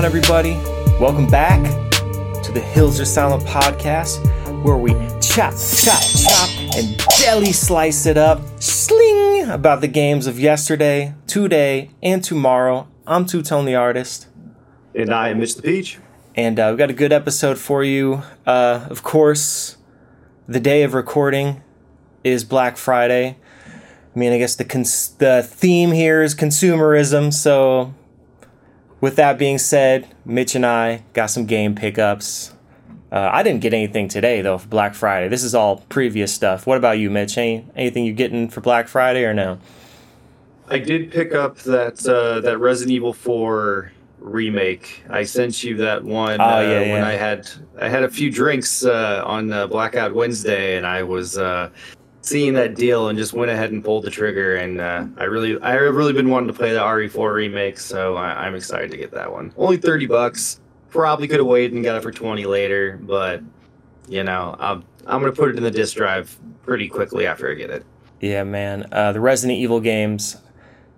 On, everybody? Welcome back to the Hills Are Silent podcast, where we chop, chop, chop, and deli slice it up, sling about the games of yesterday, today, and tomorrow. I'm Two Tone the Artist. And I am Mitch the Peach. And uh, we've got a good episode for you. Uh, of course, the day of recording is Black Friday. I mean, I guess the cons- the theme here is consumerism. So, with that being said, Mitch and I got some game pickups. Uh, I didn't get anything today though for Black Friday. This is all previous stuff. What about you, Mitch? Any, anything you getting for Black Friday or no? I did pick up that uh, that Resident Evil 4 remake. I sent you that one Oh, uh, yeah, when. I had I had a few drinks uh, on uh, Blackout Wednesday, and I was uh, seeing that deal and just went ahead and pulled the trigger. And uh, I really I have really been wanting to play the RE4 remake, so I, I'm excited to get that one. Only thirty bucks. Probably could have waited and got it for twenty later, but you know I'm I'm gonna put it in the disk drive pretty quickly after I get it. Yeah, man. Uh, the Resident Evil games.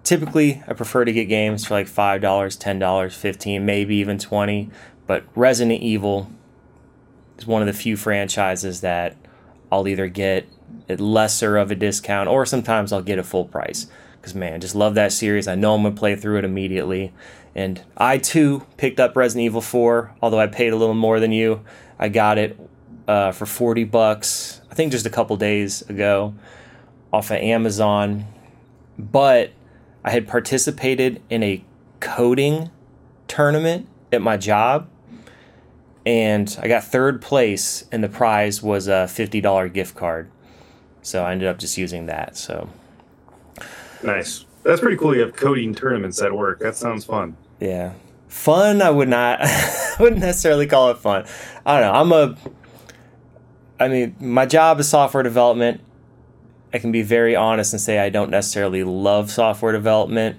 Typically, I prefer to get games for like five dollars, ten dollars, fifteen, maybe even twenty. But Resident Evil is one of the few franchises that I'll either get lesser of a discount or sometimes I'll get a full price. Because man, just love that series. I know I'm gonna play through it immediately. And I too picked up Resident Evil 4, although I paid a little more than you. I got it uh, for 40 bucks, I think just a couple days ago off of Amazon, but I had participated in a coding tournament at my job, and I got third place, and the prize was a fifty dollar gift card. So I ended up just using that. So Nice. That's pretty cool. You have coding tournaments at work. That sounds fun. yeah, fun. I would not, I wouldn't necessarily call it fun. I don't know. I'm a. I mean, my job is software development. I can be very honest and say I don't necessarily love software development,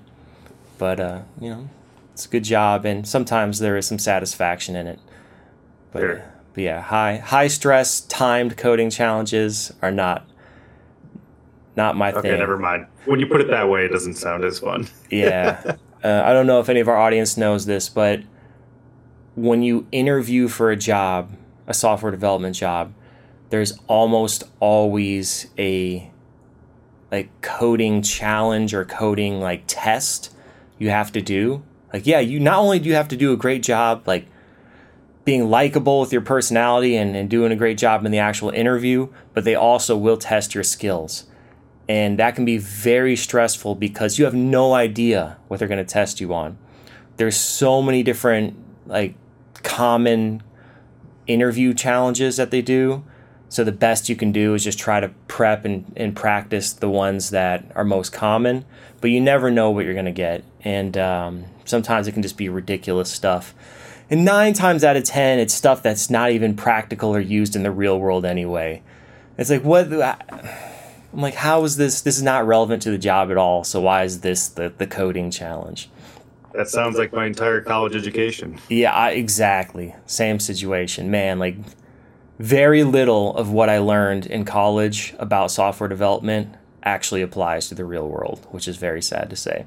but uh, you know, it's a good job, and sometimes there is some satisfaction in it. But, Sure. but yeah, high high stress timed coding challenges are not not my Okay, thing. Okay, never mind. When you put it that way, it doesn't sound as fun. Yeah. uh, I don't know if any of our audience knows this, but when you interview for a job, a software development job, there's almost always a like coding challenge or coding like test you have to do. Like yeah, you not only do you have to do a great job like being likable with your personality and, and doing a great job in the actual interview, but they also will test your skills and that can be very stressful because you have no idea what they're going to test you on. There's so many different like common interview challenges that they do. So the best you can do is just try to prep and, and practice the ones that are most common but you never know what you're going to get. And um, sometimes it can just be ridiculous stuff. And nine times out of ten it's stuff that's not even practical or used in the real world anyway. It's like what I'm like, how is this? This is not relevant to the job at all. So why is this the, the coding challenge? That sounds like my entire college education. Yeah, I, exactly. Same situation, man. Like, very little of what I learned in college about software development actually applies to the real world, which is very sad to say.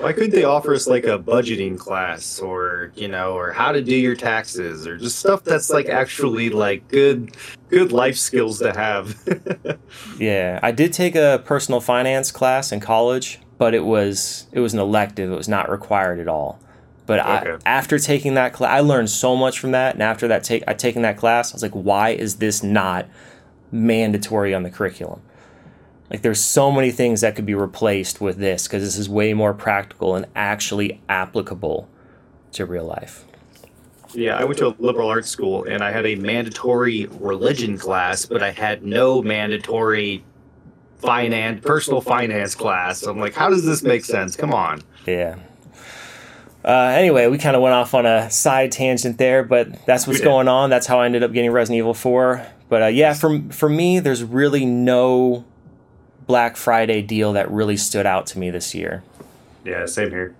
Why couldn't they offer us like a budgeting class or, you know, or how to do your taxes or just stuff that's like actually like good good life skills to have? Yeah, I did take a personal finance class in college, but it was it was an elective. It was not required at all. But I, after taking that class, I learned so much from that. And after that, take I taken that class, I was like, why is this not mandatory on the curriculum? Like, there's so many things that could be replaced with this because this is way more practical and actually applicable to real life. yeah, I went to a liberal arts school and I had a mandatory religion class, but I had no mandatory finance personal finance class. I'm like, how does this make sense? Come on. Yeah. Uh, anyway, we kind of went off on a side tangent there, but that's what's going on. That's how I ended up getting Resident Evil 4. But uh, yeah, for, for me, there's really no Black Friday deal that really stood out to me this year. Yeah, same here.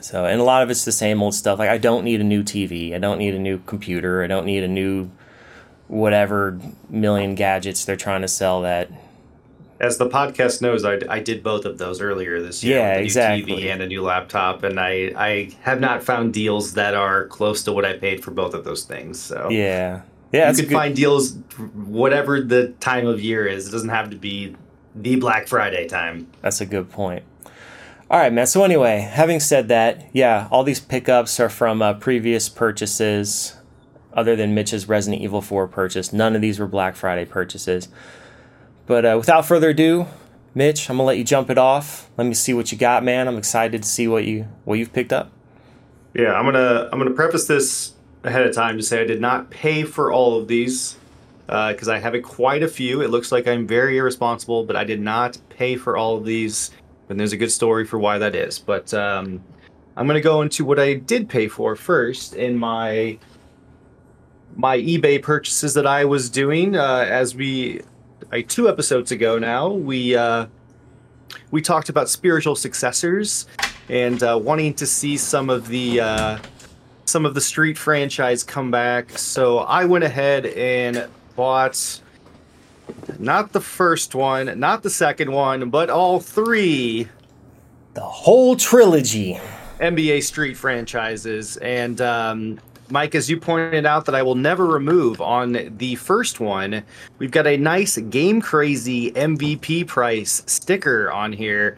So, and a lot of it's the same old stuff. Like, I don't need a new TV. I don't need a new computer. I don't need a new whatever million gadgets they're trying to sell that As the podcast knows, I, I did both of those earlier this year. Yeah, with a new exactly. TV and a new laptop, and I I have not found deals that are close to what I paid for both of those things. So Yeah. Yeah, you can good, find deals whatever the time of year is. It doesn't have to be the Black Friday time. That's a good point. All right, man. So anyway, having said that, yeah, all these pickups are from uh, previous purchases, other than Mitch's Resident Evil 4 purchase. None of these were Black Friday purchases. But uh, without further ado, Mitch, I'm gonna let you jump it off. Let me see what you got, man. I'm excited to see what you what you've picked up. Yeah, I'm gonna I'm gonna preface this ahead of time to say I did not pay for all of these because I have quite a few. It looks like I'm very irresponsible, but I did not pay for all of these. And there's a good story for why that is. But um, I'm gonna go into what I did pay for first in my my eBay purchases that I was doing. Uh, as we like two episodes ago now, we uh, we talked about spiritual successors and uh, wanting to see some of the uh, some of the Street franchise come back. So I went ahead and bought not the first one, not the second one, but all three The whole trilogy. NBA Street franchises. And um, Mike, as you pointed out, that I will never remove on the first one, we've got a nice Game Crazy MVP price sticker on here.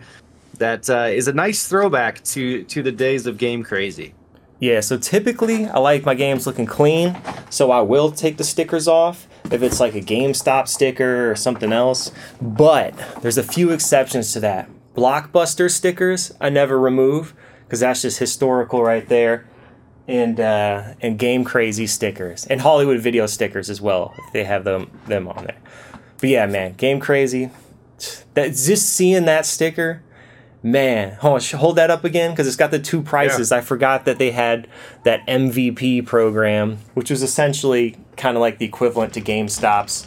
That uh, is a nice throwback to to the days of Game Crazy. Yeah, so typically I like my games looking clean, so I will take the stickers off if it's like a GameStop sticker or something else. But there's a few exceptions to that. Blockbuster stickers I never remove because that's just historical right there, and uh, and Game Crazy stickers and Hollywood Video stickers as well if they have them them on there. But yeah, man, Game Crazy. That just seeing that sticker Man, hold, hold that up again because it's got the two prices. I forgot that they had that MVP program, which was essentially kind of like the equivalent to GameStop's.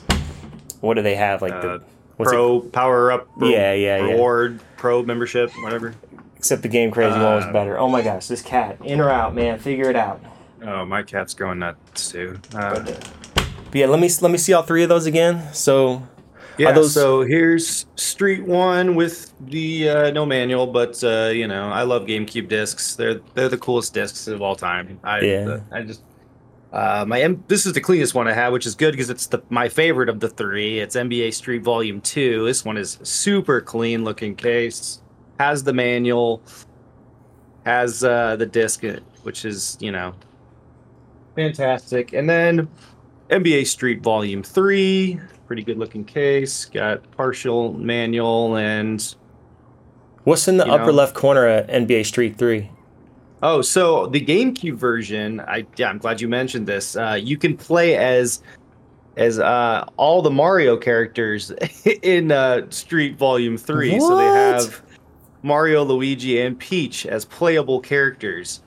What do they have? Like Uh, the what's it, Pro Power Up, re- Yeah, yeah, yeah. Reward Pro membership, whatever. except the Game Crazy one was uh, better. Oh my gosh, this cat, in or out, man, figure it out. Oh, my cat's going nuts too. Uh, But yeah, let me let me see all three of those again. So Yeah, those- so here's Street One with the uh, no manual, but uh, you know I love GameCube discs. They're they're the coolest discs of all time. I Yeah. I just uh, my M- this is the cleanest one I have, which is good because it's the my favorite of the three. It's NBA Street Volume Two. This one is super clean looking case. Has the manual. Has uh, the disc, which is you know fantastic, and then NBA Street Volume 3, pretty good looking case. Got partial manual and what's in the upper know. left corner of NBA Street Three? oh, so the GameCube version, I yeah, I'm glad you mentioned this. Uh, you can play as as uh, all the Mario characters in uh, Street Volume 3. So they have Mario, Luigi, and Peach as playable characters.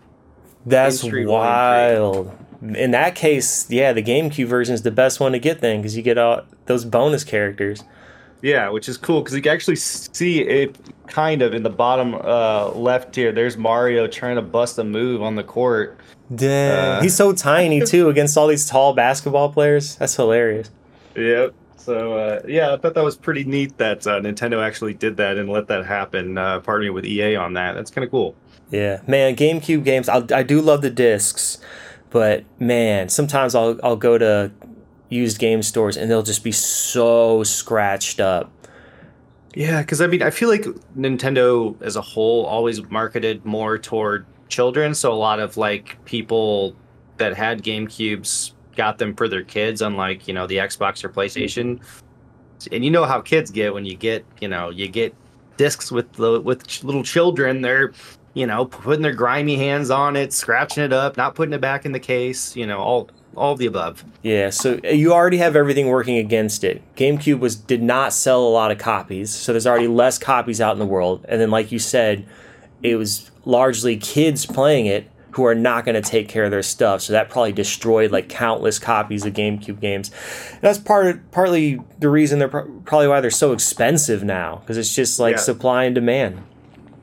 That's wild. In that case, yeah, the GameCube version is the best one to get then because you get all those bonus characters. Yeah, which is cool because you can actually see it kind of in the bottom uh, left here. There's Mario trying to bust a move on the court. Dang. Uh, He's so tiny too against all these tall basketball players. That's hilarious. Yep. So uh, yeah, I thought that was pretty neat that uh, Nintendo actually did that and let that happen, uh, partnering with EA on that. That's kind of cool. Yeah, man, GameCube games. I I do love the discs, but man, sometimes I'll I'll go to used game stores and they'll just be so scratched up. Yeah, because I mean, I feel like Nintendo as a whole always marketed more toward children. So a lot of like people that had GameCubes got them for their kids, unlike you know the Xbox or PlayStation. And you know how kids get when you get you know you get discs with the with little children. They're you know putting their grimy hands on it, scratching it up, not putting it back in the case. You know all all of the above. Yeah, so uh, you already have everything working against it. GameCube was did not sell a lot of copies, so there's already less copies out in the world. And then, like you said, it was largely kids playing it who are not going to take care of their stuff. So that probably destroyed like countless copies of GameCube games. And that's part partly the reason they're pro- probably why they're so expensive now because it's just like Yeah. supply and demand.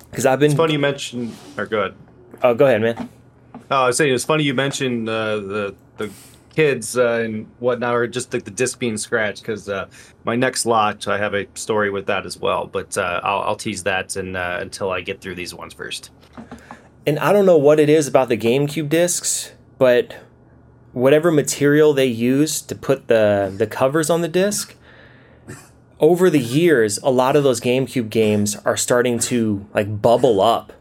Because I've been It's funny you mentioned. Or good. Oh, go ahead, man. Oh, I was saying it's funny you mentioned uh, the the kids uh, and whatnot, or just like the disc being scratched. Because uh, my next lot, I have a story with that as well. But uh, I'll, I'll tease that and uh, until I get through these ones first. And I don't know what it is about the GameCube discs, but whatever material they use to put the the covers on the disc, over the years, a lot of those GameCube games are starting to like bubble up.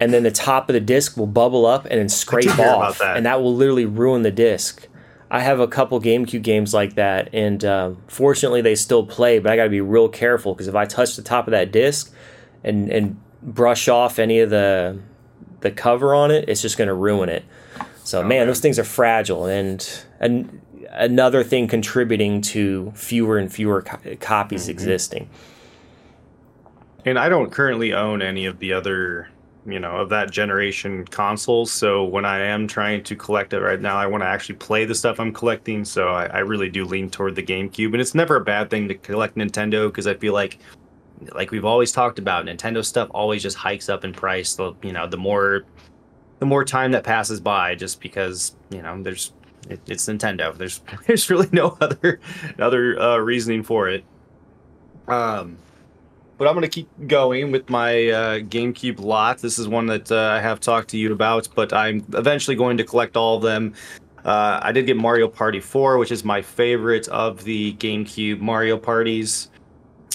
And then the top of the disc will bubble up and then scrape off, and that will literally ruin the disc. I have a couple GameCube games like that, and uh, fortunately they still play. But I got to be real careful because if I touch the top of that disc and and brush off any of the the cover on it, it's just going to ruin it. So man, those things are fragile, and and another thing contributing to fewer and fewer co- copies mm-hmm. existing. And I don't currently own any of the other, you know, of that generation consoles. So when I am trying to collect it right now, I want to actually play the stuff I'm collecting. So I, I really do lean toward the GameCube. And it's never a bad thing to collect Nintendo because I feel like, like we've always talked about, Nintendo stuff always just hikes up in price. The you know the more, the more time that passes by, just because you know there's it, it's Nintendo. There's there's really no other other uh, reasoning for it. Um, but I'm gonna keep going with my uh, GameCube lot. This is one that uh, I have talked to you about, but I'm eventually going to collect all of them. Uh, I did get Mario Party 4, which is my favorite of the GameCube Mario parties.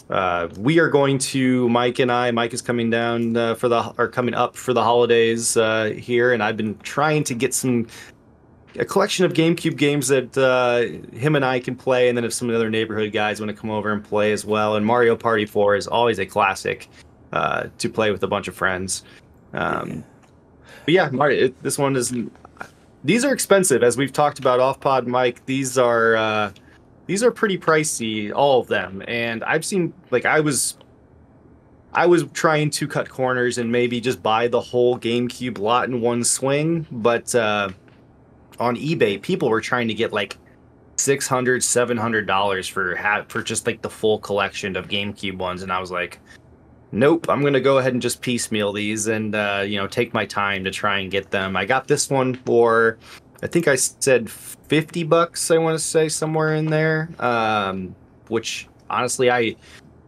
Uh, we are going to Mike and I. Mike is coming down uh, for the or coming up for the holidays uh, here, and I've been trying to get some a collection of GameCube games that uh, him and I can play, and then if some of the other neighborhood guys want to come over and play as well. And Mario Party 4 is always a classic uh, to play with a bunch of friends. Um, but yeah, Mario, it, this one is. These are expensive, as we've talked about off pod, Mike. These are uh, these are pretty pricey, all of them. And I've seen like I was I was trying to cut corners and maybe just buy the whole GameCube lot in one swing, but uh, on eBay, people were trying to get like 600 700 dollars for ha- for just like the full collection of GameCube ones, and I was like, nope, I'm gonna go ahead and just piecemeal these and uh, you know take my time to try and get them. I got this one for, I think I said 50 bucks. I want to say somewhere in there, um, which honestly I.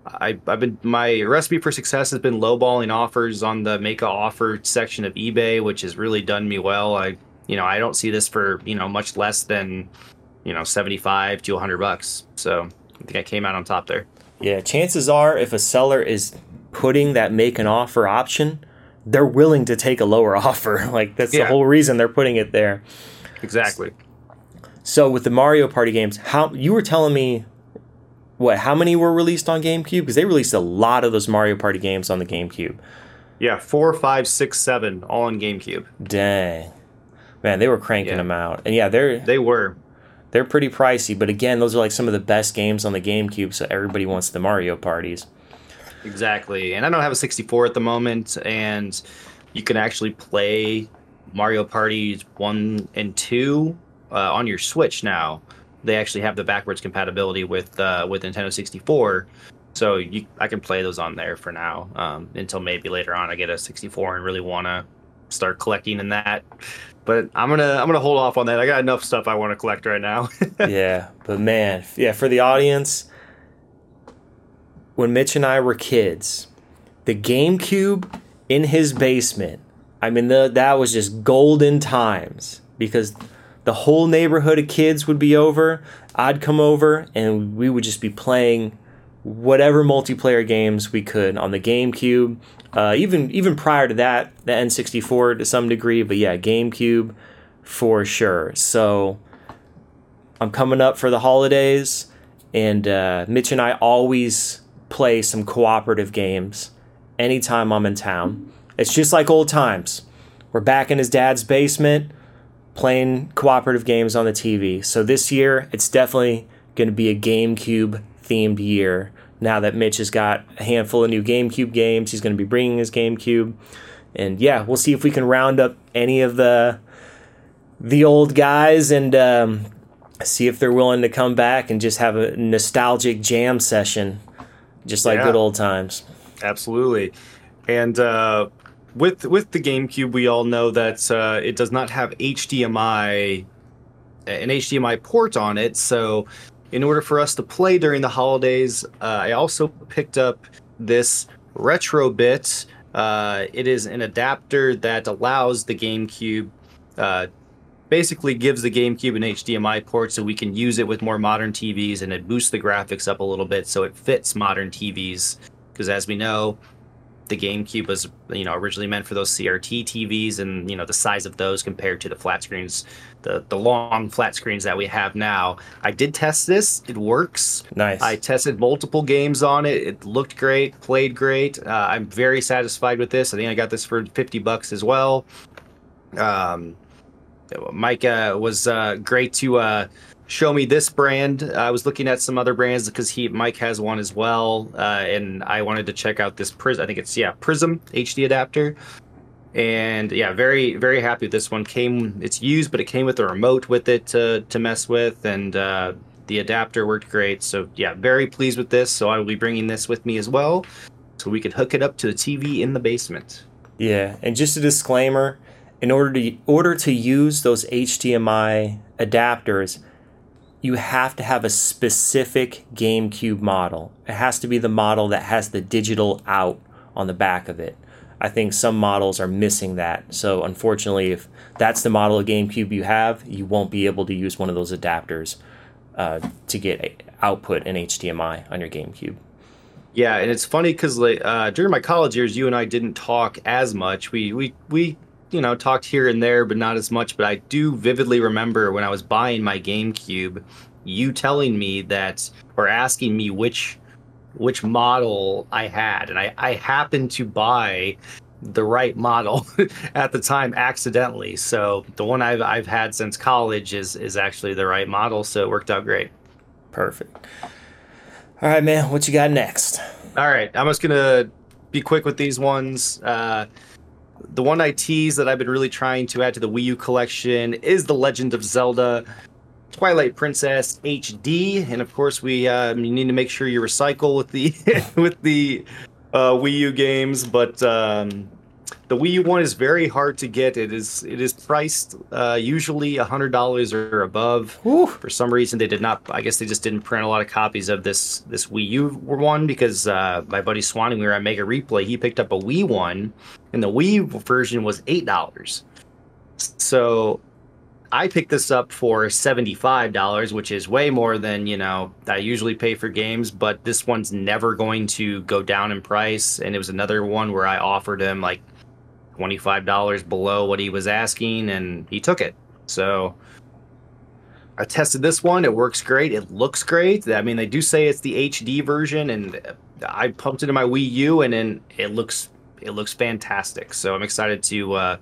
I, I've been my recipe for success has been lowballing offers on the make a offer section of eBay, which has really done me well. I you know I don't see this for you know much less than you know 75 to 100 bucks. So I think I came out on top there. Yeah, chances are if a seller is putting that make an offer option, they're willing to take a lower offer. Like that's the whole reason they're putting it there. Exactly. So with the Mario Party games, how you were telling me what how many were released on GameCube? Because they released a lot of those Mario Party games on the GameCube. Yeah, four, five, six, seven, all on GameCube. Dang. Man, they were cranking Yeah. them out. And yeah, they're They were. they're pretty pricey, but again, those are like some of the best games on the GameCube, so everybody wants the Mario parties. Exactly. And I don't have a 64 at the moment, and you can actually play Mario Parties 1 and 2 uh, on your Switch now. They actually have the backwards compatibility with uh, with Nintendo 64. So you, I can play those on there for now um, until maybe later on I get a 64 and really want to start collecting in that. But I'm gonna I'm gonna hold off on that. I got enough stuff I want to collect right now. yeah, but man, yeah, for the audience, when Mitch and I were kids, the GameCube in his basement, I mean, the, that was just golden times because the whole neighborhood of kids would be over. I'd come over and we would just be playing whatever multiplayer games we could on the GameCube. Uh, even even prior to that, the N64 to some degree, but yeah, GameCube for sure. So I'm coming up for the holidays, and uh, Mitch and I always play some cooperative games anytime I'm in town. It's just like old times. We're back in his dad's basement playing cooperative games on the TV. So this year, it's definitely going to be a GameCube themed year. Now that Mitch has got a handful of new GameCube games, he's going to be bringing his GameCube. And yeah, we'll see if we can round up any of the the old guys and um, see if they're willing to come back and just have a nostalgic jam session, just like Yeah. good old times. Absolutely. And uh, with with the GameCube, we all know that uh, it does not have HDMI an HDMI port on it. So, in order for us to play during the holidays, uh, I also picked up this Retrobit. Uh, it is an adapter that allows the GameCube, uh, basically gives the GameCube an HDMI port so we can use it with more modern TVs and it boosts the graphics up a little bit so it fits modern TVs. Because as we know, the GameCube was you know originally meant for those CRT TVs, and you know the size of those compared to the flat screens, the the long flat screens that we have now. I did test this; it works. Nice. I tested multiple games on it. It looked great, played great. Uh, I'm very satisfied with this. I think I got this for fifty bucks as well. Um, Mike uh, was uh, great to uh, show me this brand. I was looking at some other brands because he Mike has one as well, uh, and I wanted to check out this Prism. I think it's yeah Prism HD adapter, and yeah, very very happy with this one. Came it's used, but it came with a remote with it to to mess with, and uh, the adapter worked great. So yeah, very pleased with this. So I will be bringing this with me as well, so we could hook it up to the TV in the basement. Yeah, and just a disclaimer: in order to order to use those HDMI adapters you have to have a specific GameCube model. It has to be the model that has the digital out on the back of it. I think some models are missing that. So, unfortunately, if that's the model of GameCube you have, you won't be able to use one of those adapters uh, to get output in HDMI on your GameCube. Yeah, and it's funny because like, uh, during my college years, you and I didn't talk as much. We we we you know talked here and there, but not as much. But I do vividly remember when I was buying my GameCube, you telling me that or asking me which which model I had, and I I happened to buy the right model at the time accidentally. So the one I've I've had since college is is actually the right model. So it worked out great. Perfect. All right, man. What you got next? All right, I'm just gonna be quick with these ones. Uh, the one I tease that I've been really trying to add to the Wii U collection is The Legend of Zelda Twilight Princess HD, and of course we uh, you need to make sure you recycle with the with the uh, Wii U games. But um, the Wii U one is very hard to get. It is it is priced uh, usually a hundred dollars or above. Whew. For some reason, they did not. I guess they just didn't print a lot of copies of this this Wii U one because uh, my buddy Swan, and we were at Mega Replay, he picked up a Wii one, and the Wii version was eight dollars. So I picked this up for $75, which is way more than, you know, I usually pay for games, but this one's never going to go down in price. And it was another one where I offered him like $25 below what he was asking, and he took it. So I tested this one. It works great. It looks great. I mean, they do say it's the HD version, and I pumped it in my Wii U, and then it looks it looks fantastic. So I'm excited to uh,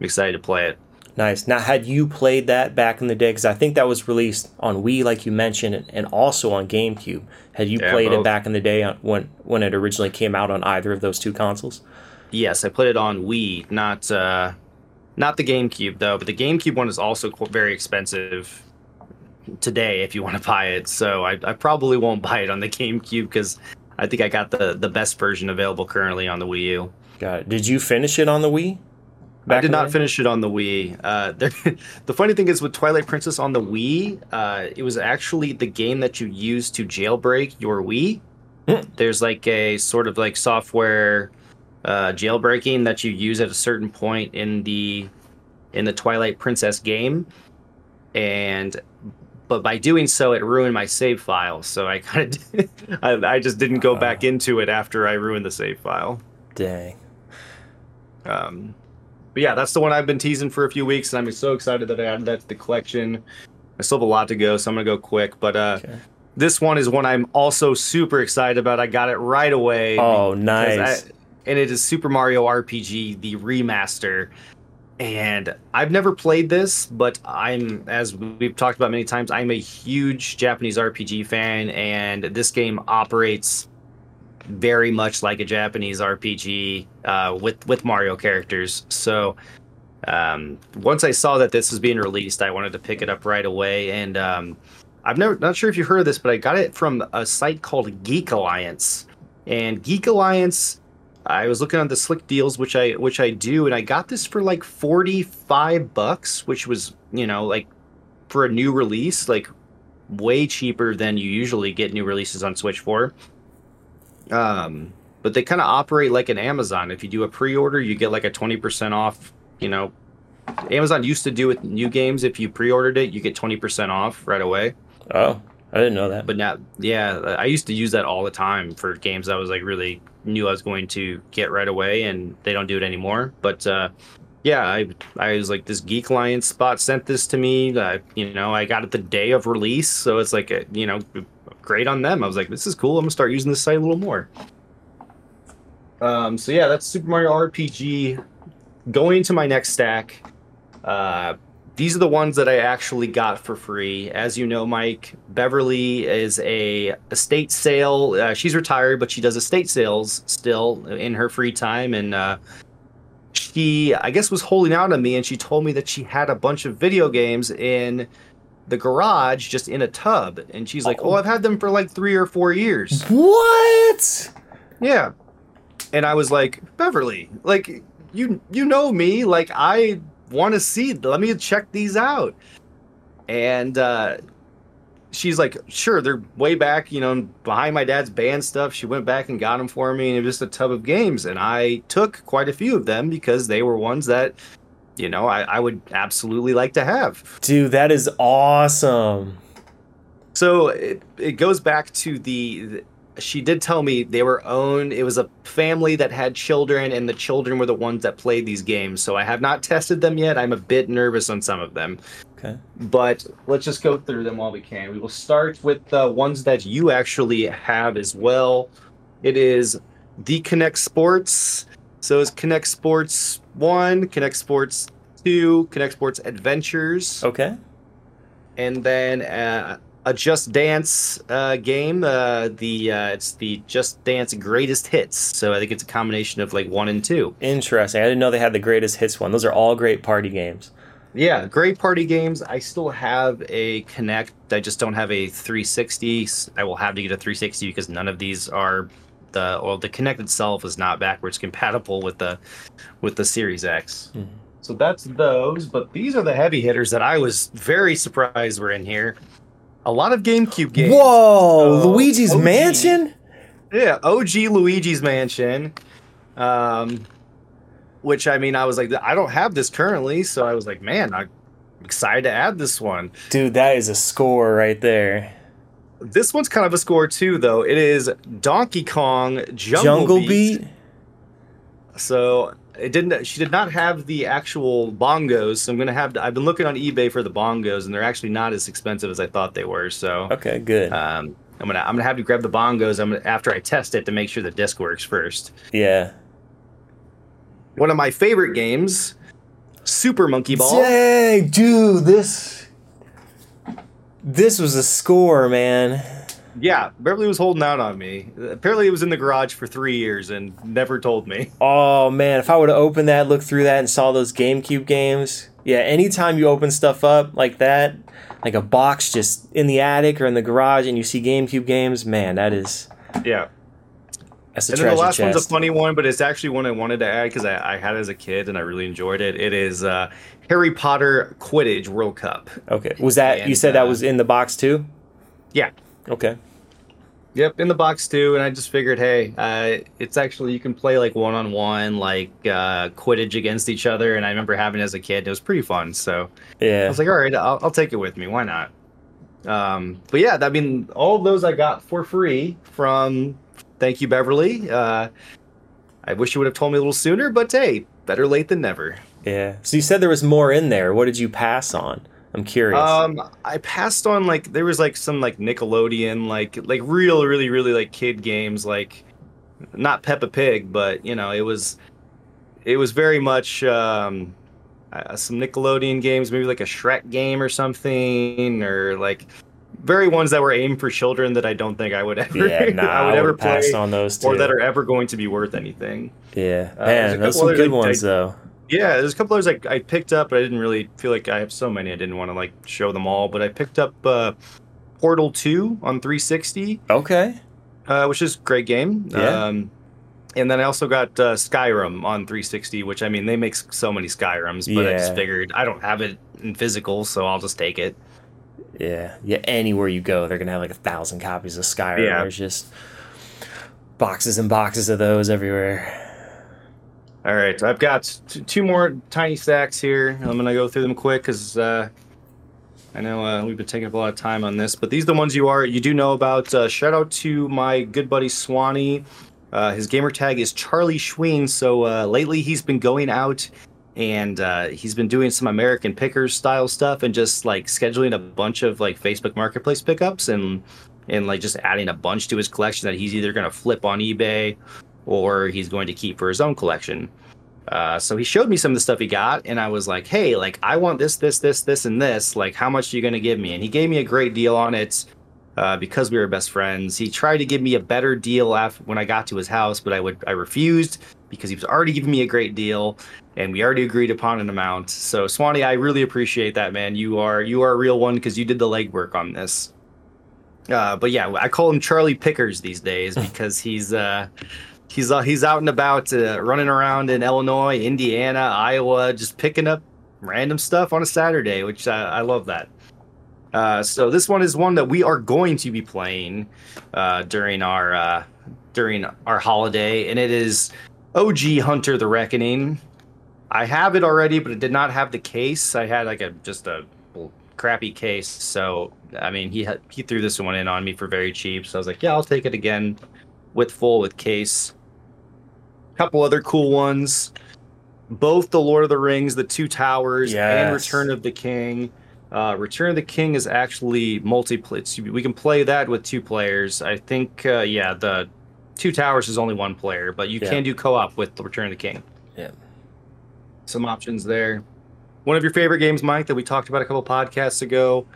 I'm excited to play it. Nice. Now, had you played that back in the day? Because I think that was released on Wii, like you mentioned, and also on GameCube. Had you Yeah, played it back in the day when when it originally came out on either of those two consoles? Yes, I put it on Wii, not uh, not the GameCube though. But the GameCube one is also very expensive today if you want to buy it. So I, I probably won't buy it on the GameCube because I think I got the the best version available currently on the Wii U. Got it. Did you finish it on the Wii? I did not finish it on the Wii. Uh, the funny thing is with Twilight Princess on the Wii, uh, it was actually the game that you use to jailbreak your Wii. Hmm. There's like a sort of like software uh, jailbreaking that you use at a certain point in the in the Twilight Princess game, and but by doing so, it ruined my save file. So I kind of I, I just didn't go back Oh. into it after I ruined the save file. Dang. Um, but yeah, that's the one I've been teasing for a few weeks, and I'm so excited that I added that to the collection. I still have a lot to go, so I'm gonna go quick. But uh, Okay. this one is one I'm also super excited about. I got it right away. Oh, nice. I- and it is Super Mario RPG, the remaster. And I've never played this, but I'm, as we've talked about many times, I'm a huge Japanese RPG fan, and this game operates very much like a Japanese RPG uh, with with Mario characters. So um, once I saw that this was being released, I wanted to pick it up right away. And um, I've never not sure if you heard of this, but I got it from a site called Geek Alliance. And Geek Alliance, I was looking on the slick deals, which I which I do, and I got this for like forty five bucks, which was you know like for a new release, like way cheaper than you usually get new releases on Switch for. Um, but they kind of operate like an Amazon. If you do a pre-order, you get like a twenty percent off. You know, Amazon used to do with new games. If you pre-ordered it, you get twenty percent off right away. Oh, I didn't know that. But now, yeah, I used to use that all the time for games I was like really knew I was going to get right away, and they don't do it anymore. But uh, yeah, I I was like this Geek Alliance spot sent this to me. Uh, you know, I got it the day of release, so it's like a, you know, great on them. I was like, this is cool. I'm gonna start using this site a little more. Um, so yeah, that's Super Mario RPG. Going to my next stack. Uh, these are the ones that I actually got for free. As you know, Mike, Beverly is a estate sale. Uh, she's retired, but she does estate sales still in her free time. And uh, she, I guess, was holding out on me, and she told me that she had a bunch of video games in the garage, just in a tub. And she's like, "Oh, I've had them for like three or four years." What? Yeah. And I was like, Beverly, like you you know me, like I want to see. Let me check these out. And uh, she's like, sure, they're way back, you know, behind my dad's band stuff. She went back and got them for me, and it was just a tub of games. And I took quite a few of them because they were ones that, you know, I, I would absolutely like to have. Dude, that is awesome. So it, it goes back to the she did tell me they were owned it was a family that had children and the children were the ones that played these games. So i have not tested them yet. I'm a bit nervous on some of them. Okay. but let's just go through them while we can. We will start with the ones that you actually have as well. It is the Kinect Sports. So it's Kinect Sports 1 Kinect Sports 2 Kinect Sports adventures. Okay. and then uh, a Just Dance uh, game. Uh, the uh, it's the Just Dance Greatest Hits. So I think it's a combination of like one and two. Interesting. I didn't know they had the greatest hits one. Those are all great party games. Yeah, great party games. I still have a Kinect. I just don't have a 360. I will have to get a 360 because none of these are the well. The Kinect itself is not backwards compatible with the with the Series X. Mhm. So that's those. But these are the heavy hitters that I was very surprised were in here. A lot of GameCube games. Whoa! So, Luigi's OG. Mansion? Yeah, OG Luigi's Mansion. Um, which I mean, I was like, I don't have this currently, so I was like, man, I'm excited to add this one. Dude, that is a score right there. This one's kind of a score too, though. It is Donkey Kong Jungle, Jungle Beat. Beat? So it didn't. She did not have the actual bongos. So I'm gonna have. To, I've been looking on eBay for the bongos, and they're actually not as expensive as I thought they were. So Okay, good. um, I'm gonna I'm gonna have to grab the bongos. I'm gonna, after I test it to make sure the disc works first. yeah. one of my favorite games, Super Monkey Ball. Dang, dude, this this was a score, man. Yeah, Beverly was holding out on me. Apparently, it was in the garage for three years and never told me. Oh man, if I would have opened that, looked through that, and saw those GameCube games, yeah. Anytime you open stuff up like that, like a box just in the attic or in the garage, and you see GameCube games, man, that is Yeah. that's a And then the last one's a funny one, but it's actually one I wanted to add because I, I had it as a kid and I really enjoyed it. It is uh, Harry Potter Quidditch World Cup. okay, was that you And, said that uh, was in the box too? Yeah. Okay. Yep, in the box too, and I just figured, hey, uh, it's actually you can play like one on one, like uh, Quidditch against each other, and I remember having it as a kid. It was pretty fun, so yeah, I was like, all right, I'll, I'll take it with me. Why not? Um, but yeah, I mean, all of those I got for free from Thank You, Beverly. Uh, I wish you would have told me a little sooner, but hey, better late than never. Yeah. So you said there was more in there. What did you pass on? I'm curious. Um, I passed on like there was like some like Nickelodeon like like real really really like kid games like not Peppa Pig, but you know it was it was very much um, uh, some Nickelodeon games, maybe like a Shrek game or something, or like very ones that were aimed for children that I don't think I would ever yeah, nah, I would I ever pass play on those or that are ever going to be worth anything. yeah, uh, man, those couple some good like, ones though. Yeah, there's a couple others I, I picked up, but I didn't really feel like I have so many. I didn't want to like show them all, but I picked up uh, Portal 2 on 360, Okay. uh, which is a great game. Yeah. Um, And then I also got uh, Skyrim on 360, which I mean they make so many Skyrims, but I just figured I don't have it in physical, so I'll just take it. Yeah, yeah. Anywhere you go, they're gonna have like a thousand copies of Skyrim. Yeah. There's just boxes and boxes of those everywhere. All right, I've got t- two more tiny stacks here. I'm gonna go through them quick because uh, I know uh, we've been taking up a lot of time on this, but these are the ones you are you do know about. Uh, shout out to my good buddy Swanee. Uh, his gamer tag is Charlie Schween. So uh, lately he's been going out and uh, he's been doing some American Pickers style stuff and just like scheduling a bunch of like Facebook Marketplace pickups and and like just adding a bunch to his collection that he's either to flip on eBay or he's going to keep for his own collection. Uh, so he showed me some of the stuff he got, and I was like, "Hey, like I want this, this, this, this, and this. Like, how much are you going to give me?" And he gave me a great deal on it uh, because we were best friends. He tried to give me a better deal after when I got to his house, but I would I refused because he was already giving me a great deal, and we already agreed upon an amount. So Swanee, I really appreciate that, man. You are you are a real one because you did the legwork on this. Uh, but yeah, I call him Charlie Pickers these days because he's uh, he's uh, he's out and about, uh, running around in Illinois, Indiana, Iowa, just picking up random stuff on a Saturday, which I, love that. Uh, so this one is one that we are going to be playing uh, during our uh, during our holiday, and it is OG Hunter: The Reckoning. I have it already, but it did not have the case. I had like a just a crappy case, so I mean he he threw this one in on me for very cheap. So I was like, yeah, I'll take it again with full with case. Couple other cool ones. Both the Lord of the Rings, the Two Towers, and Return of the King. Uh, Return of the King is actually multiplayer. We can play that with two players. I think, uh, yeah, the Two Towers is only one player, but you Yeah. can do co-op with the Return of the King. Yeah. Some options there. One of your favorite games, Mike, that we talked about a couple podcasts ago,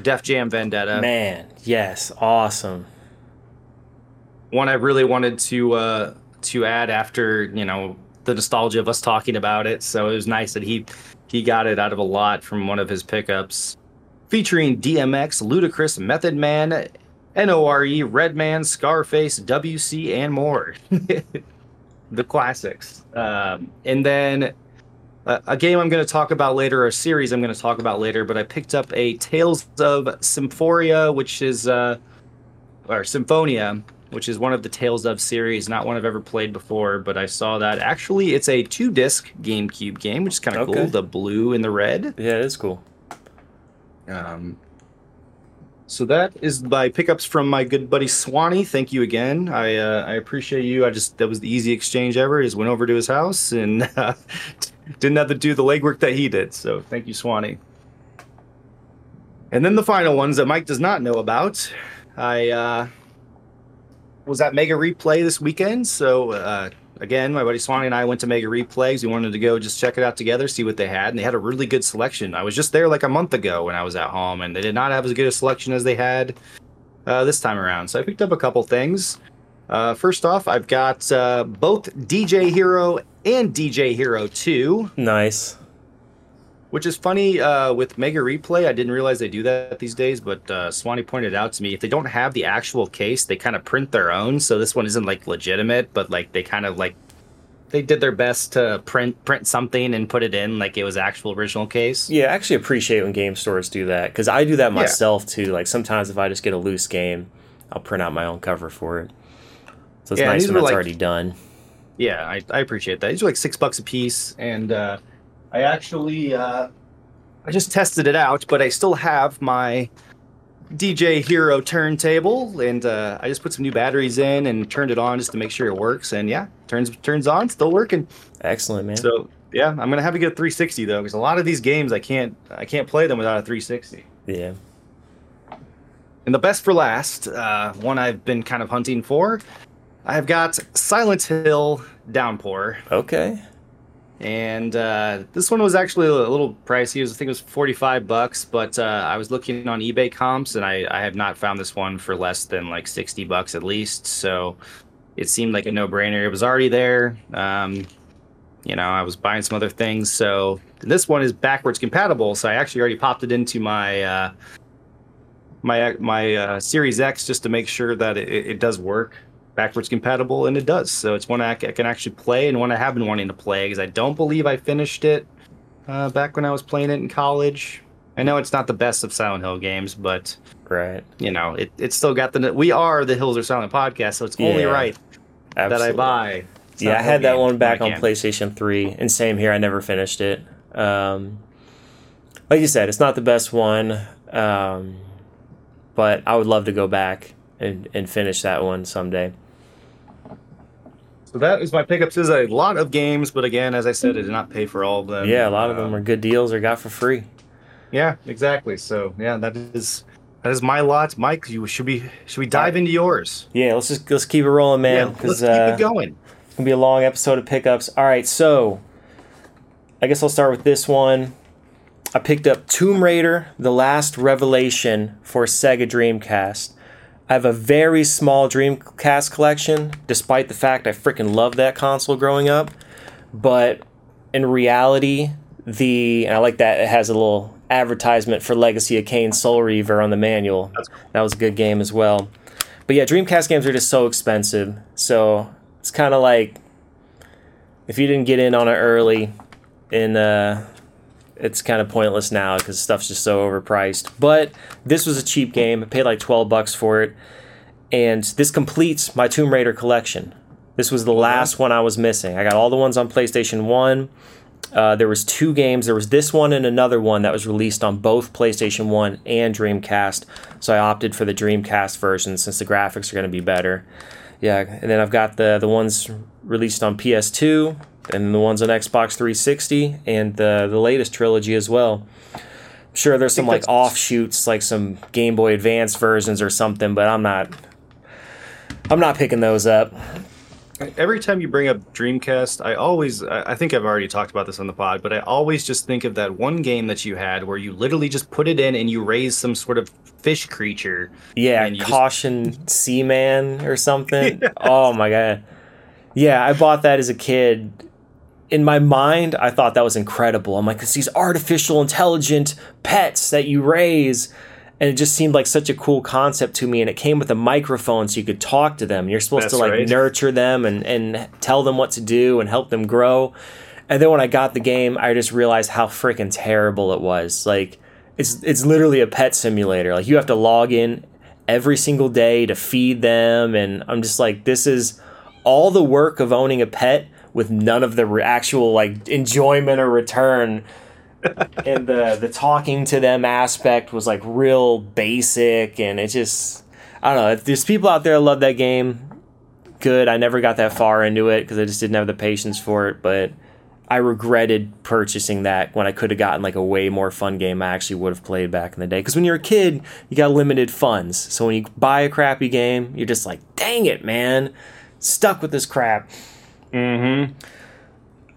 Def Jam Vendetta. Man, yes, awesome. one I really wanted to uh, to add after you know the nostalgia of us talking about it. So it was nice that he he got it out of a lot from one of his pickups, featuring DMX, Ludacris, Method Man, N.O.R.E., Redman, Scarface, WC, and more. the classics. Um, and then uh, a game I'm going to talk about later, a series I'm going to talk about later, but I picked up a Tales of Symphoria, which is, uh, or Symphonia, which is one of the Tales of series, not one I've ever played before, but I saw that. Actually, it's a two disc GameCube game, which is kind of Okay. cool the blue and the red. Yeah, it is cool. Um, so that is my pickups from my good buddy Swanee. Thank you again. I uh, I appreciate you. I just that was the easy exchange ever. Just went over to his house and uh, didn't have to do the legwork that he did. So thank you, Swanee. And then the final ones that Mike does not know about. I uh, was at Mega Replay this weekend. So uh, again, my buddy Swanee and I went to Mega Replays. We wanted to go just check it out together, see what they had, and they had a really good selection. I was just there like a month ago when I was at home, and they did not have as good a selection as they had uh, this time around. So I picked up a couple things. Uh, first off, I've got uh, both DJ Hero and DJ Hero 2, Nice. Which is funny uh, with Mega Replay. I didn't realize they do that these days, but uh, Swanee pointed out to me if they don't have the actual case, they kind of print their own. So this one isn't like legitimate, but like they kind of like they did their best to print print something and put it in like it was actual original case. Yeah, I actually appreciate when game stores do that because I do that myself too. Like sometimes if I just get a loose game, I'll print out my own cover for it. So it's Yeah, nice when it's like- already done. Yeah, I, I appreciate that. These are like six bucks a piece, and uh, I actually uh, I just tested it out, but I still have my DJ Hero turntable, and uh, I just put some new batteries in and turned it on just to make sure it works. And yeah, turns turns on, still working. Excellent, man. So yeah, I'm gonna have to get a 360 though, because a lot of these games I can't I can't play them without a 360. yeah. And the best for last, uh, one I've been kind of hunting for, I've got Silent Hill Downpour. Okay. And uh, this one was actually a little pricey. It was, I think it was forty-five bucks, but uh, I was looking on eBay comps, and I, I have not found this one for less than like sixty bucks at least. So it seemed like a no-brainer. It was already there. Um, you know, I was buying some other things, so this one is backwards compatible. So I actually already popped it into my uh, my my uh, Series X just to make sure that it, it does work. Backwards compatible, and it does. So it's one I can actually play and one I have been wanting to play because I don't believe I finished it uh, back when I was playing it in college. I know it's not the best of Silent Hill games, but right, you know, it it's still got the. We are the Hills Are Silent podcast, so it's only Yeah, right that I buy. Yeah, I had that one back on PlayStation 3, and same here. I never finished it. Um, like you said, it's not the best one, um, but I would love to go back and, and finish that one someday. So that is my pickups. Is a lot of games, but again, as I said, I did not pay for all of them. Yeah, a lot of Uh, them are good deals or got for free. Yeah, exactly. So yeah, that is that is my lot. Mike, you should we should we dive into yours? Yeah, let's just let's keep it rolling, man. yeah, let's keep uh, it going. It's gonna be a long episode of pickups. All right, so I guess I'll start with this one. I picked up Tomb Raider: The Last Revelation for Sega Dreamcast. I have a very small Dreamcast collection, despite the fact I freaking loved that console growing up. But in reality, the and I like that it has a little advertisement for Legacy of Kain Soul Reaver on the manual. That was a good game as well. But yeah, Dreamcast games are just so expensive. So it's kind of like if you didn't get in on it early, in uh, it's kind of pointless now because stuff's just so overpriced. But this was a cheap game. I paid like twelve bucks for it, and this completes my Tomb Raider collection. This was the last one I was missing. I got all the ones on PlayStation One. Uh, there was two games. There was this one and another one that was released on both PlayStation One and Dreamcast. So I opted for the Dreamcast version since the graphics are going to be better. Yeah, and then I've got the the ones released on PS2 and the ones on Xbox 360 and the the latest trilogy as well. I'm sure there's some like offshoots, like some Game Boy Advance versions or something, but I'm not. I'm not picking those up. Every time you bring up Dreamcast, I always I think I've already talked about this on the pod, but I always just think of that one game that you had where you literally just put it in and you raise some sort of fish creature. Yeah, And you just- Caution Seaman or something. Oh my god. Yeah, I bought that as a kid. In my mind, I thought that was incredible. I'm like, it's these artificial intelligent pets that you raise. And it just seemed like such a cool concept to me. And it came with a microphone so you could talk to them. You're supposed to like right. nurture them and, and tell them what to do and help them grow. And then when I got the game, I just realized how freaking terrible it was. Like, it's it's literally a pet simulator. Like you have to log in every single day to feed them, and I'm just like, this is all the work of owning a pet with none of the actual like enjoyment or return. And the the talking to them aspect was like real basic, and it just I don't know. If there's people out there that love that game, good. I never got that far into it because I just didn't have the patience for it, but. I regretted purchasing that when I could have gotten like a way more fun game I actually would have played back in the day. Because when you're a kid, you got limited funds. So when you buy a crappy game, you're just like, dang it, man, stuck with this crap. Mm-hmm.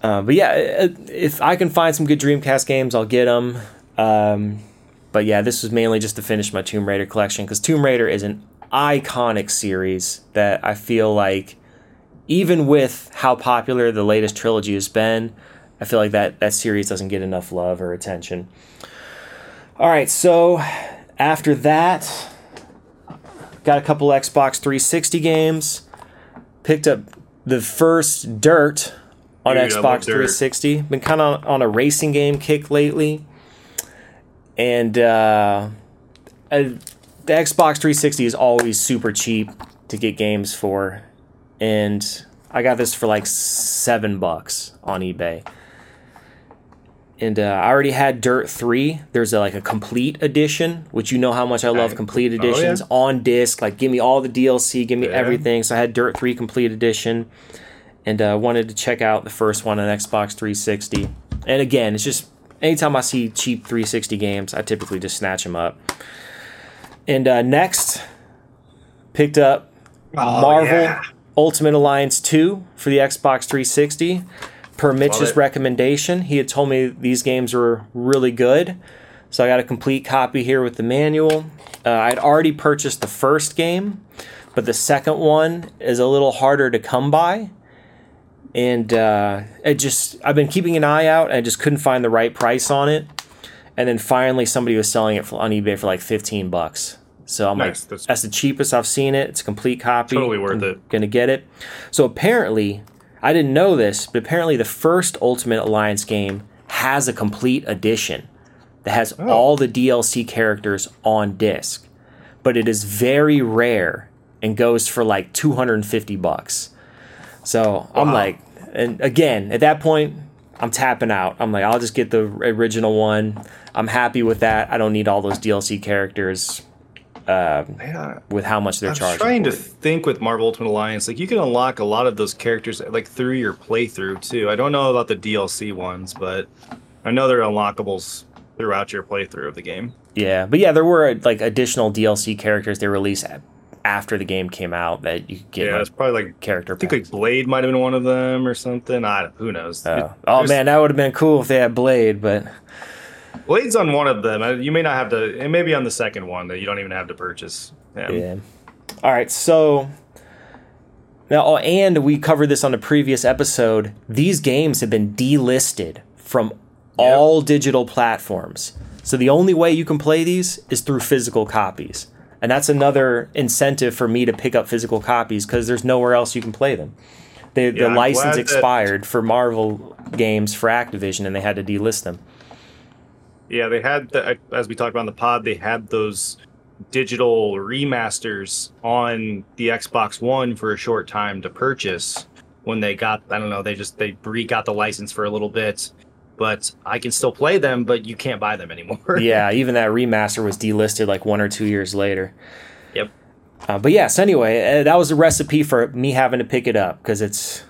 Uh, but yeah, uh, if I can find some good Dreamcast games, I'll get them. Um, but yeah, this was mainly just to finish my Tomb Raider collection because Tomb Raider is an iconic series that I feel like, even with how popular the latest trilogy has been, I feel like that that series doesn't get enough love or attention. All right, so after that, got a couple Xbox 360 games. Picked up the first Dirt on Dude, Xbox 360. Been kind of on a racing game kick lately, and uh, uh, the Xbox 360 is always super cheap to get games for, and I got this for like seven bucks on eBay. And uh, I already had Dirt 3. There's a, like a complete edition, which you know how much I love complete Oh, yeah. editions on disc. Like, give me all the DLC, give me Yeah. everything. So I had Dirt 3 complete edition and uh, wanted to check out the first one on Xbox 360. And again, it's just anytime I see cheap 360 games, I typically just snatch them up. And uh, next, picked up Marvel yeah. Ultimate Alliance 2 for the Xbox 360. Per Mitch's it. recommendation, he had told me these games were really good. So I got a complete copy here with the manual. Uh, I'd already purchased the first game, but the second one is a little harder to come by. And uh, it just, I've been keeping an eye out and I just couldn't find the right price on it. And then finally, somebody was selling it for, on eBay for like 15 bucks. So I'm Nice, like, that's- that's the cheapest I've seen it. It's a complete copy. Totally worth I'm it. Gonna get it. So apparently, I didn't know this, but apparently the first Ultimate Alliance game has a complete edition that has Oh. all the DLC characters on disc, but it is very rare and goes for like 250 bucks. So I'm like, and again, at that point, I'm tapping out. I'm like, I'll just get the original one. I'm happy with that. I don't need all those DLC characters um, Yeah. with how much they're charging. I'm trying to think with Marvel Ultimate Alliance, like you can unlock a lot of those characters like through your playthrough too. I don't know about the DLC ones, but I know they're unlockables throughout your playthrough of the game. Yeah, but yeah, there were like additional DLC characters they released after the game came out that you could get Yeah, like, it's probably like character I think packs. like Blade might have been one of them or something. I who knows. Oh. It- oh man, that would have been cool if they had Blade, but Blade's on one of them. You may not have to. It may be on the second one that you don't even have to purchase. Yeah. yeah. All right, so now, oh, and we covered this on a previous episode. These games have been delisted from all digital platforms. So the only way you can play these is through physical copies. And that's another incentive for me to pick up physical copies because there's nowhere else you can play them. They, Yeah, the I'm license glad that- expired for Marvel games for Activision and they had to delist them. Yeah, they had the, as we talked about in the pod, they had those digital remasters on the Xbox One for a short time to purchase when they got I don't know, they just they re got the license for a little bit. But I can still play them, but you can't buy them anymore. yeah, even that remaster was delisted like one or two years later. Yep. Uh, but yes, anyway, uh, that was a recipe for me having to pick it up because it's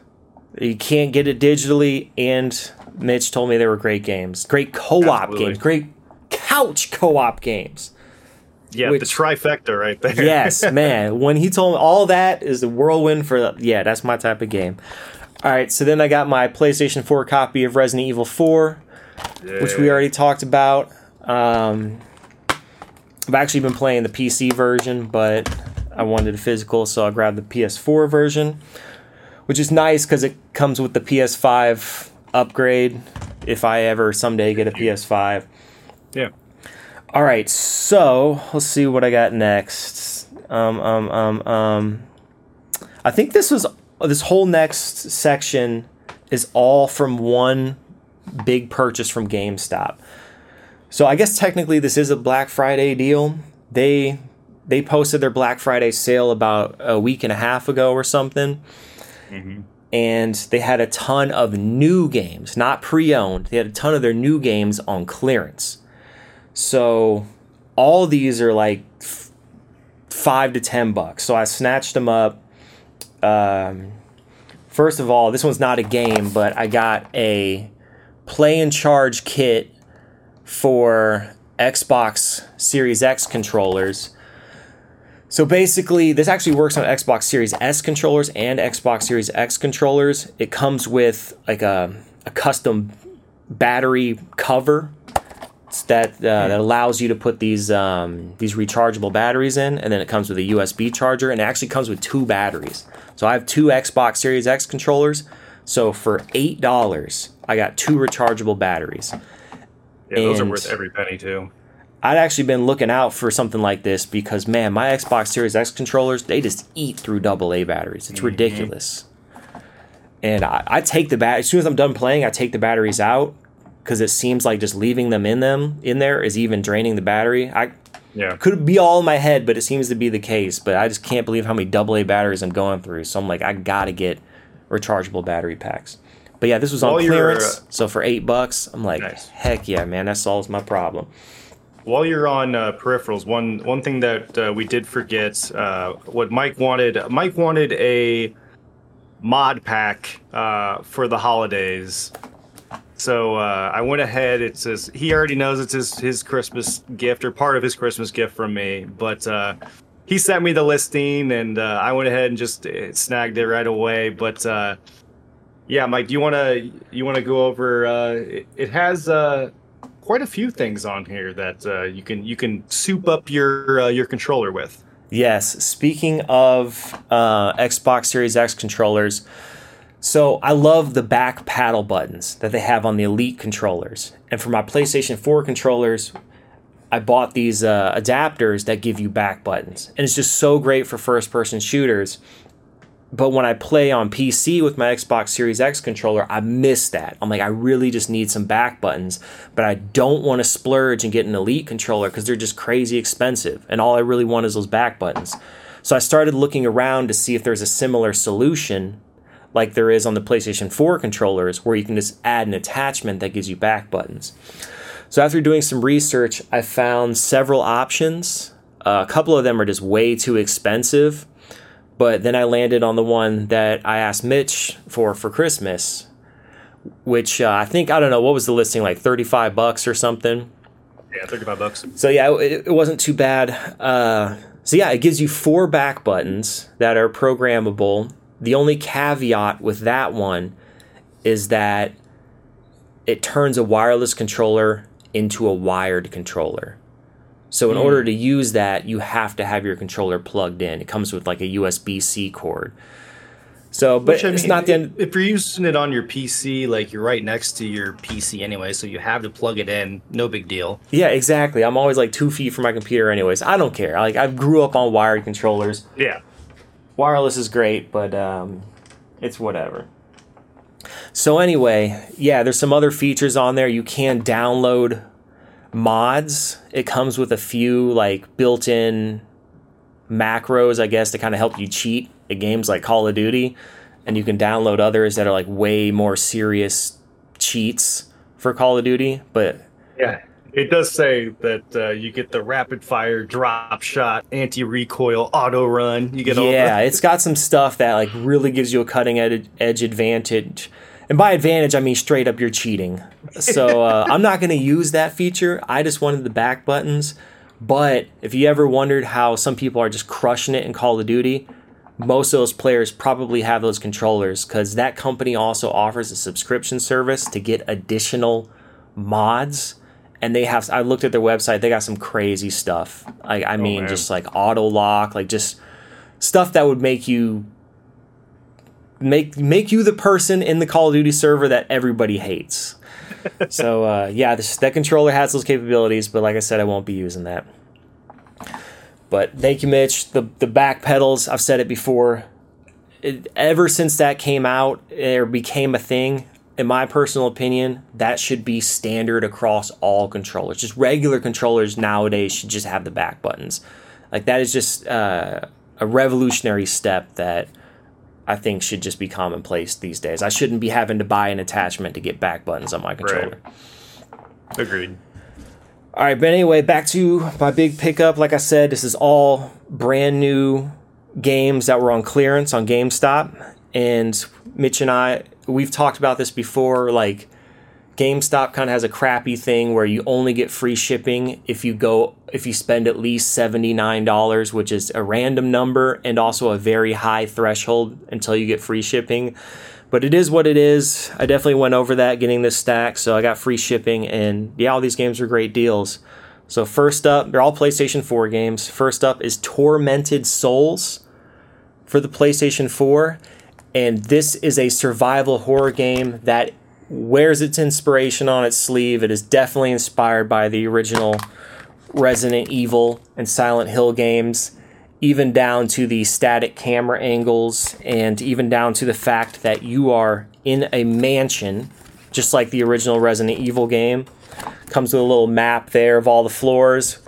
you can't get it digitally, and Mitch told me they were great games, great co-op Absolutely. games, great couch co-op games. Yeah, Which- the trifecta right there. Yes, man. When he told me all that is the whirlwind for yeah, that's my type of game. All right, so then I got my PlayStation 4 copy of Resident Evil 4. which we already talked about. Um, I've actually been playing the PC version, but I wanted a physical, so I grabbed the PS4 version, which is nice because it comes with the PS5 upgrade if I ever someday get a PS5. Yeah. All right, so let's see what I got next. Um, um, um, um. I think this was Oh, this whole next section is all from one big purchase from GameStop. So I guess technically this is a Black Friday deal. They they posted their Black Friday sale about a week and a half ago or something. Mm-hmm. And they had a ton of new games, not pre-owned. They had a ton of their new games on clearance. So all these are like f- five to ten bucks. So I snatched them up. Um, first of all, this one's not a game, but I got a play and charge kit for Xbox Series X controllers. So basically, this actually works on Xbox Series S controllers and Xbox Series X controllers. It comes with like a, a custom battery cover that uh, that allows you to put these um, these rechargeable batteries in, and then it comes with a USB charger, and it actually comes with two batteries. So I have two Xbox Series X controllers. So for eight dollars, I got two rechargeable batteries. Yeah, those are worth every penny too. I'd actually been looking out for something like this because man, my Xbox Series X controllers they just eat through AA batteries. It's ridiculous. And I, I take the bat as soon as I'm done playing, I take the batteries out because it seems like just leaving them in them in there is even draining the battery. I Yeah. could be all in my head, but it seems to be the case. But I just can't believe how many AA batteries I'm going through. So I'm like, I gotta get rechargeable battery packs. But yeah, this was on While clearance, uh, so for eight bucks, I'm like, Nice. heck yeah, man, that solves my problem. While you're on uh, peripherals, one one thing that uh, we did forget, uh, what Mike wanted, Mike wanted a mod pack uh, for the holidays. So uh, I went ahead. It's his, he already knows it's his his Christmas gift or part of his Christmas gift from me. But uh, he sent me the listing, and uh, I went ahead and just uh, snagged it right away. But uh, yeah, Mike, do you want to you want to go over? Uh, it, it has quite a few things on here that you can you can soup up your your controller with. Yes. Speaking of Xbox Series X controllers, so I love the back paddle buttons that they have on the Elite controllers. And for my PlayStation 4 controllers, I bought these uh, adapters that give you back buttons, and it's just so great for first person shooters. But when I play on PC with my Xbox Series X controller, I miss that. I'm like, I really just need some back buttons, but I don't want to splurge and get an Elite controller because they're just crazy expensive. And all I really want is those back buttons. So I started looking around to see if there's a similar solution like there is on the PlayStation 4 controllers where you can just add an attachment that gives you back buttons. So after doing some research, I found several options. Uh, a couple of them are just way too expensive, but then I landed on the one that I asked Mitch for for Christmas, which uh, I think I don't know what was the listing like 35 bucks or something. Yeah, 35 bucks. So yeah, it, it wasn't too bad. Uh, so yeah, it gives you four back buttons that are programmable. The only caveat with that one is that it turns a wireless controller into a wired controller. So in Hmm. order to use that, you have to have your controller plugged in. It comes with like a USB C cord. So, but Which, it's mean, not the end. If you're using it on your PC, like you're right next to your PC anyway, so you have to plug it in. No big deal. Yeah, exactly. I'm always like two feet from my computer, anyways. I don't care. Like I grew up on wired controllers. Yeah. Wireless is great, but um, it's whatever. So anyway, yeah, there's some other features on there. You can download mods. It comes with a few like built-in macros, I guess, to kind of help you cheat at games like Call of Duty, and you can download others that are like way more serious cheats for Call of Duty. But Yeah. It does say that uh, you get the rapid fire drop shot, anti recoil, auto run. You get all yeah, it's got some stuff that like really gives you a cutting ed- edge advantage. And by advantage, I mean straight up you're cheating. So uh, I'm not going to use that feature. I just wanted the back buttons. But if you ever wondered how some people are just crushing it in Call of Duty, most of those players probably have those controllers because that company also offers a subscription service to get additional mods. And they have, I looked at their website, they got some crazy stuff. I, I mean, man. just like auto lock, like just stuff that would make you make make you the person in the Call of Duty server that everybody hates. so uh, yeah, this, that controller has those capabilities, but like I said, I won't be using that. But thank you, Mitch. The the back pedals, I've said it before. It, ever since that came out or became a thing, in my personal opinion, that should be standard across all controllers. Just regular controllers nowadays should just have the back buttons. Like that is just uh, a revolutionary step that I think should just be commonplace these days. I shouldn't be having to buy an attachment to get back buttons on my controller. Agreed. All right, but anyway, back to my big pickup. Like I said, this is all brand new games that were on clearance on GameStop. And Mitch and I, we've talked about this before. Like, GameStop kind of has a crappy thing where you only get free shipping if you go if you spend at least $79, which is a random number and also a very high threshold until you get free shipping. But it is what it is. I definitely went over that getting this stack, so I got free shipping and yeah, all these games are great deals. So first up, they're all PlayStation 4 games. First up is Tormented Souls for the PlayStation 4, and this is a survival horror game that wears its inspiration on its sleeve. It is definitely inspired by the original Resident Evil and Silent Hill games, even down to the static camera angles, and even down to the fact that you are in a mansion, just like the original Resident Evil game. Comes with a little map there of all the floors,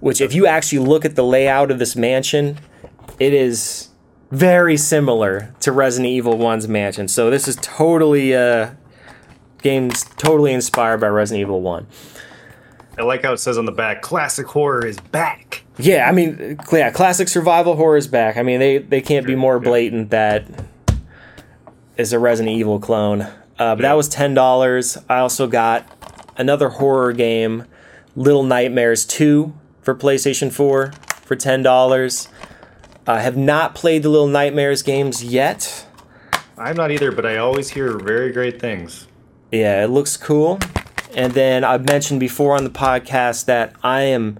which, if you actually look at the layout of this mansion, it is very similar to Resident Evil 1's mansion. So this is totally uh games totally inspired by Resident Evil 1. I like how it says on the back, classic horror is back. Yeah, I mean, yeah, classic survival horror is back. I mean, they they can't be more blatant that is a Resident Evil clone. Uh, but that was ten dollars. I also got another horror game, Little Nightmares Two, for PlayStation Four for ten dollars. I have not played the Little Nightmares games yet. I'm not either, but I always hear very great things. Yeah, it looks cool. And then I've mentioned before on the podcast that I am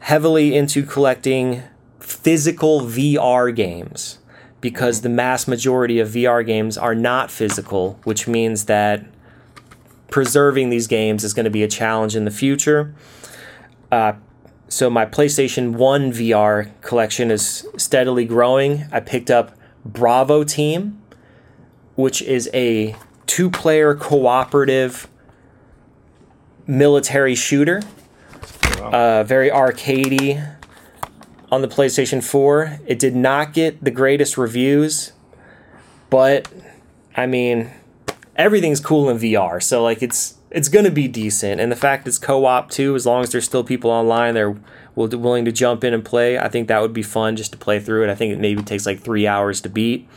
heavily into collecting physical VR games because the mass majority of VR games are not physical, which means that preserving these games is going to be a challenge in the future. Uh, so my PlayStation 1 VR collection is steadily growing. I picked up Bravo Team, which is a two player cooperative military shooter. Uh, very arcadey on the PlayStation 4. It did not get the greatest reviews, but I mean, everything's cool in VR. So like it's it's gonna be decent, and the fact it's co-op too, as long as there's still people online, they're willing to jump in and play. I think that would be fun just to play through it. I think it maybe takes like three hours to beat.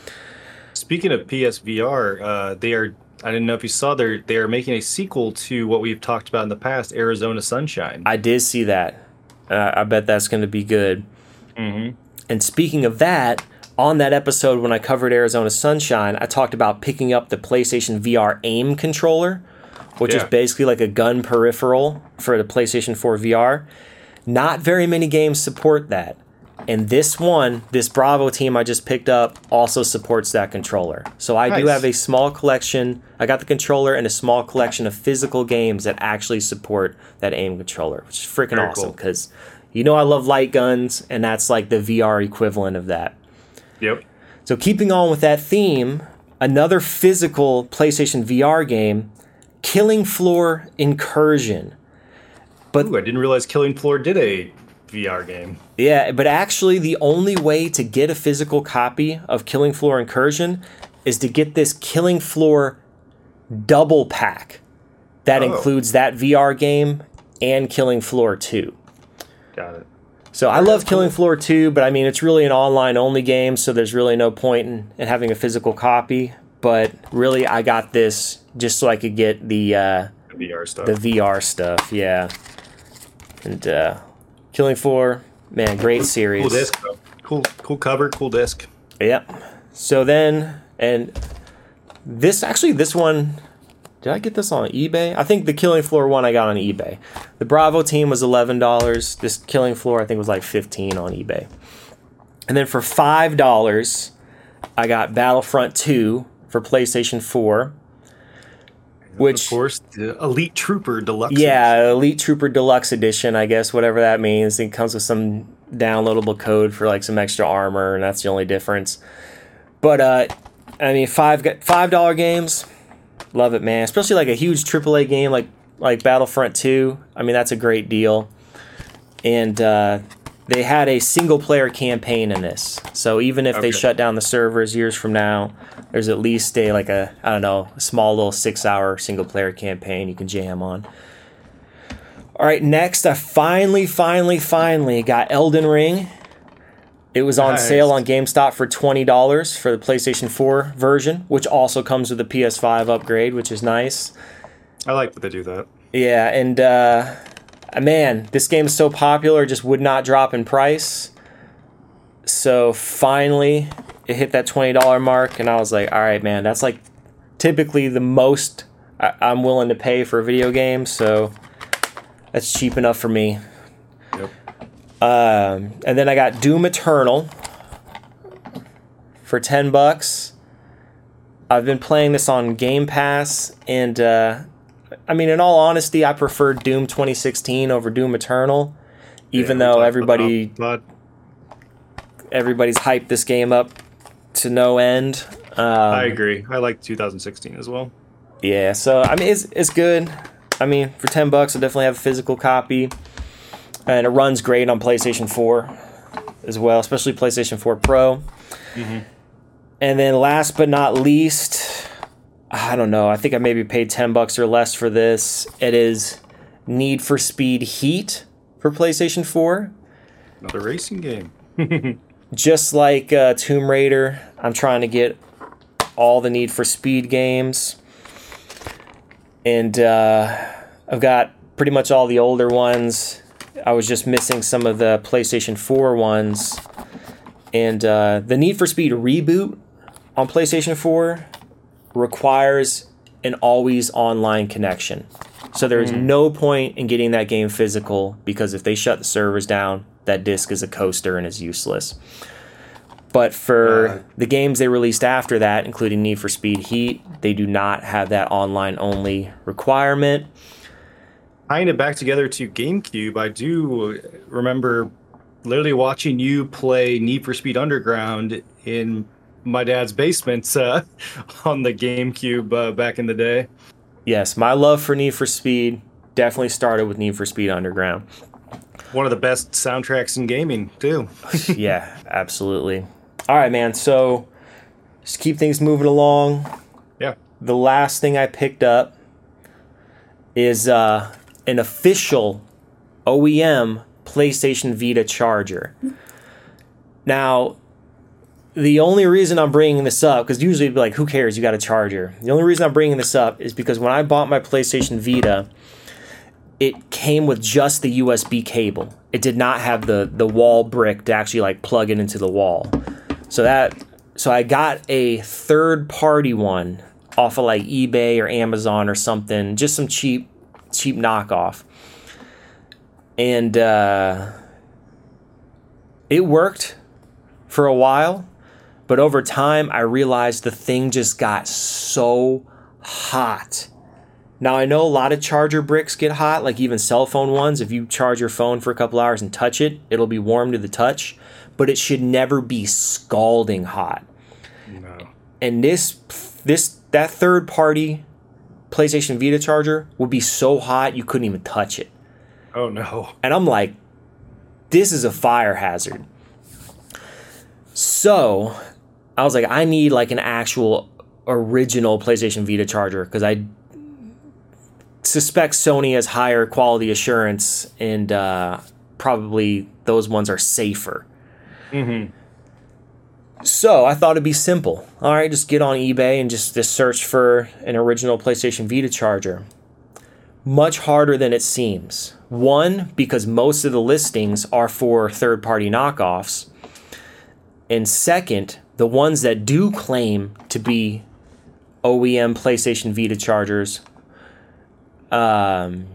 Speaking of PSVR, uh, they are. I didn't know if you saw they're they are making a sequel to what we've talked about in the past, Arizona Sunshine. I did see that. Uh, I bet that's going to be good. Mm-hmm. And speaking of that, on that episode when I covered Arizona Sunshine, I talked about picking up the PlayStation VR aim controller, which is basically like a gun peripheral for the PlayStation 4 VR. Not very many games support that. And this one, this Bravo team I just picked up, also supports that controller. So I do have a small collection. I got the controller and a small collection of physical games that actually support that aim controller, which is freaking Very awesome cool. because you know I love light guns, and that's like the VR equivalent of that. Yep. So keeping on with that theme, another physical PlayStation VR game, Killing Floor Incursion. Ooh, I didn't realize Killing Floor did a VR game. Yeah, but actually the only way to get a physical copy of Killing Floor Incursion is to get this Killing Floor double pack that Oh. includes that VR game and Killing Floor 2. Got it. So I love Killing Floor 2, but I mean it's really an online only game, so there's really no point in, in having a physical copy. But really, I got this just so I could get the uh, VR stuff. the VR stuff. Yeah, and uh, Killing Floor, man, great series. cool disc. Though. Cool, cool cover. Cool disc. Yep. So then, and this actually, this one, did I get this on eBay? I think the Killing Floor one I got on eBay. The Bravo team was eleven dollars. This Killing Floor I think was like fifteen on eBay. And then for five dollars, I got Battlefront Two for PlayStation Four. Which of course, the Elite Trooper Deluxe. yeah, Elite Trooper Deluxe Edition, I guess, whatever that means. It comes with some downloadable code for like some extra armor, and that's the only difference. But uh, I mean, five five dollar games, love it, man. Especially like a huge AAA game like like Battlefront Two. I mean, that's a great deal. And uh, they had a single player campaign in this, so even if they shut down the servers years from now, there's at least a like a I don't know a small little six hour single player campaign you can jam on. All right, next I finally, finally, finally got Elden Ring. It was on Nice. sale on GameStop for twenty dollars for the PlayStation Four version, which also comes with a PS5 upgrade, which is nice. I like that they do that. Yeah, and uh, man, this game is so popular, it just would not drop in price. So finally, it hit that twenty dollar mark, and I was like, "All right, man, that's like typically the most I- I'm willing to pay for a video game." So that's cheap enough for me. Yep. Um, and then I got Doom Eternal for ten bucks. I've been playing this on Game Pass, and uh, I mean, in all honesty, I prefer Doom 2016 over Doom Eternal, even Yeah, though everybody everybody's hyped this game up to no end. Um, I agree. I like 2016 as well. Yeah, so I mean, it's it's good. I mean, for ten bucks, I definitely have a physical copy, and it runs great on PlayStation Four as well, especially PlayStation Four Pro. And then, last but not least, I don't know. I think I maybe paid ten bucks or less for this. It is Need for Speed Heat for PlayStation Four. Another racing game. just like uh, Tomb Raider, I'm trying to get all the Need for Speed games, and uh, I've got pretty much all the older ones. I was just missing some of the PlayStation 4 ones, and uh, the Need for Speed reboot on PlayStation 4 requires an always online connection. So there is no point in getting that game physical because if they shut the servers down, that disc is a coaster and is useless. But for Uh. the games they released after that, including Need for Speed Heat, they do not have that online only requirement. tying it back together to GameCube, I do remember literally watching you play Need for Speed Underground in my dad's basement uh, on the GameCube uh, back in the day. Yes, my love for Need for Speed definitely started with Need for Speed Underground. One of the best soundtracks in gaming, too. yeah, absolutely. All right, man. So just keep things moving along. Yeah. The last thing I picked up is uh, an official OEM PlayStation Vita charger. Now, the only reason I'm bringing this up, because usually, it'd be like, who cares? You got a charger. The only reason I'm bringing this up is because when I bought my PlayStation Vita, it came with just the USB cable. It did not have the the wall brick to actually like plug it into the wall. So that so I got a third party one off of like eBay or Amazon or something, just some cheap cheap knockoff. And uh it worked for a while, but over time I realized the thing just got so hot now I know a lot of charger bricks get hot, like even cell phone ones. If you charge your phone for a couple hours and touch it, it'll be warm to the touch, but it should never be scalding hot. No. And this this that third party PlayStation Vita charger would be so hot you couldn't even touch it. Oh no. And I'm like this is a fire hazard. So, I was like I need like an actual original PlayStation Vita charger because I suspect Sony has higher quality assurance, and uh, probably those ones are safer. Mm-hmm. So I thought it'd be simple. All right, just get on eBay and just, just search for an original PlayStation Vita charger. Much harder than it seems. One, because most of the listings are for third party knockoffs. And second, the ones that do claim to be OEM PlayStation Vita chargers um,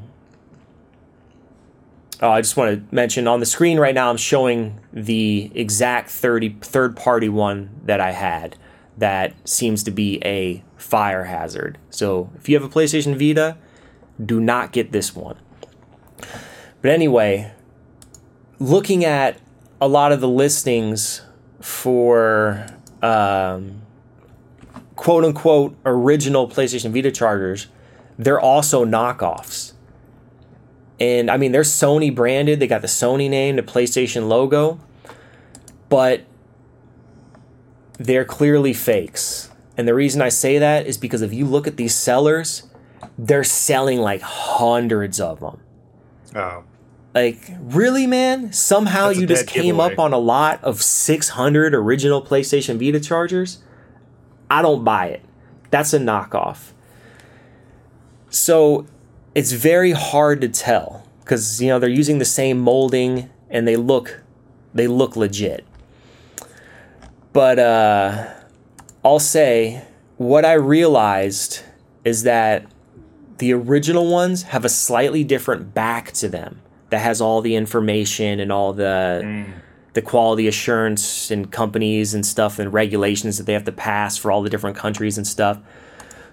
oh, I just want to mention on the screen right now, I'm showing the exact 30, third party one that I had that seems to be a fire hazard. So if you have a PlayStation Vita, do not get this one. But anyway, looking at a lot of the listings for um, quote unquote original PlayStation Vita chargers, they're also knockoffs. And I mean, they're Sony branded, they got the Sony name, the PlayStation logo, but they're clearly fakes. And the reason I say that is because if you look at these sellers, they're selling like hundreds of them. Oh. Like, really, man? Somehow That's you just came giveaway. up on a lot of 600 original PlayStation Vita chargers? I don't buy it. That's a knockoff. So it's very hard to tell because you know they're using the same molding and they look they look legit. But uh, I'll say what I realized is that the original ones have a slightly different back to them that has all the information and all the mm. the quality assurance and companies and stuff and regulations that they have to pass for all the different countries and stuff.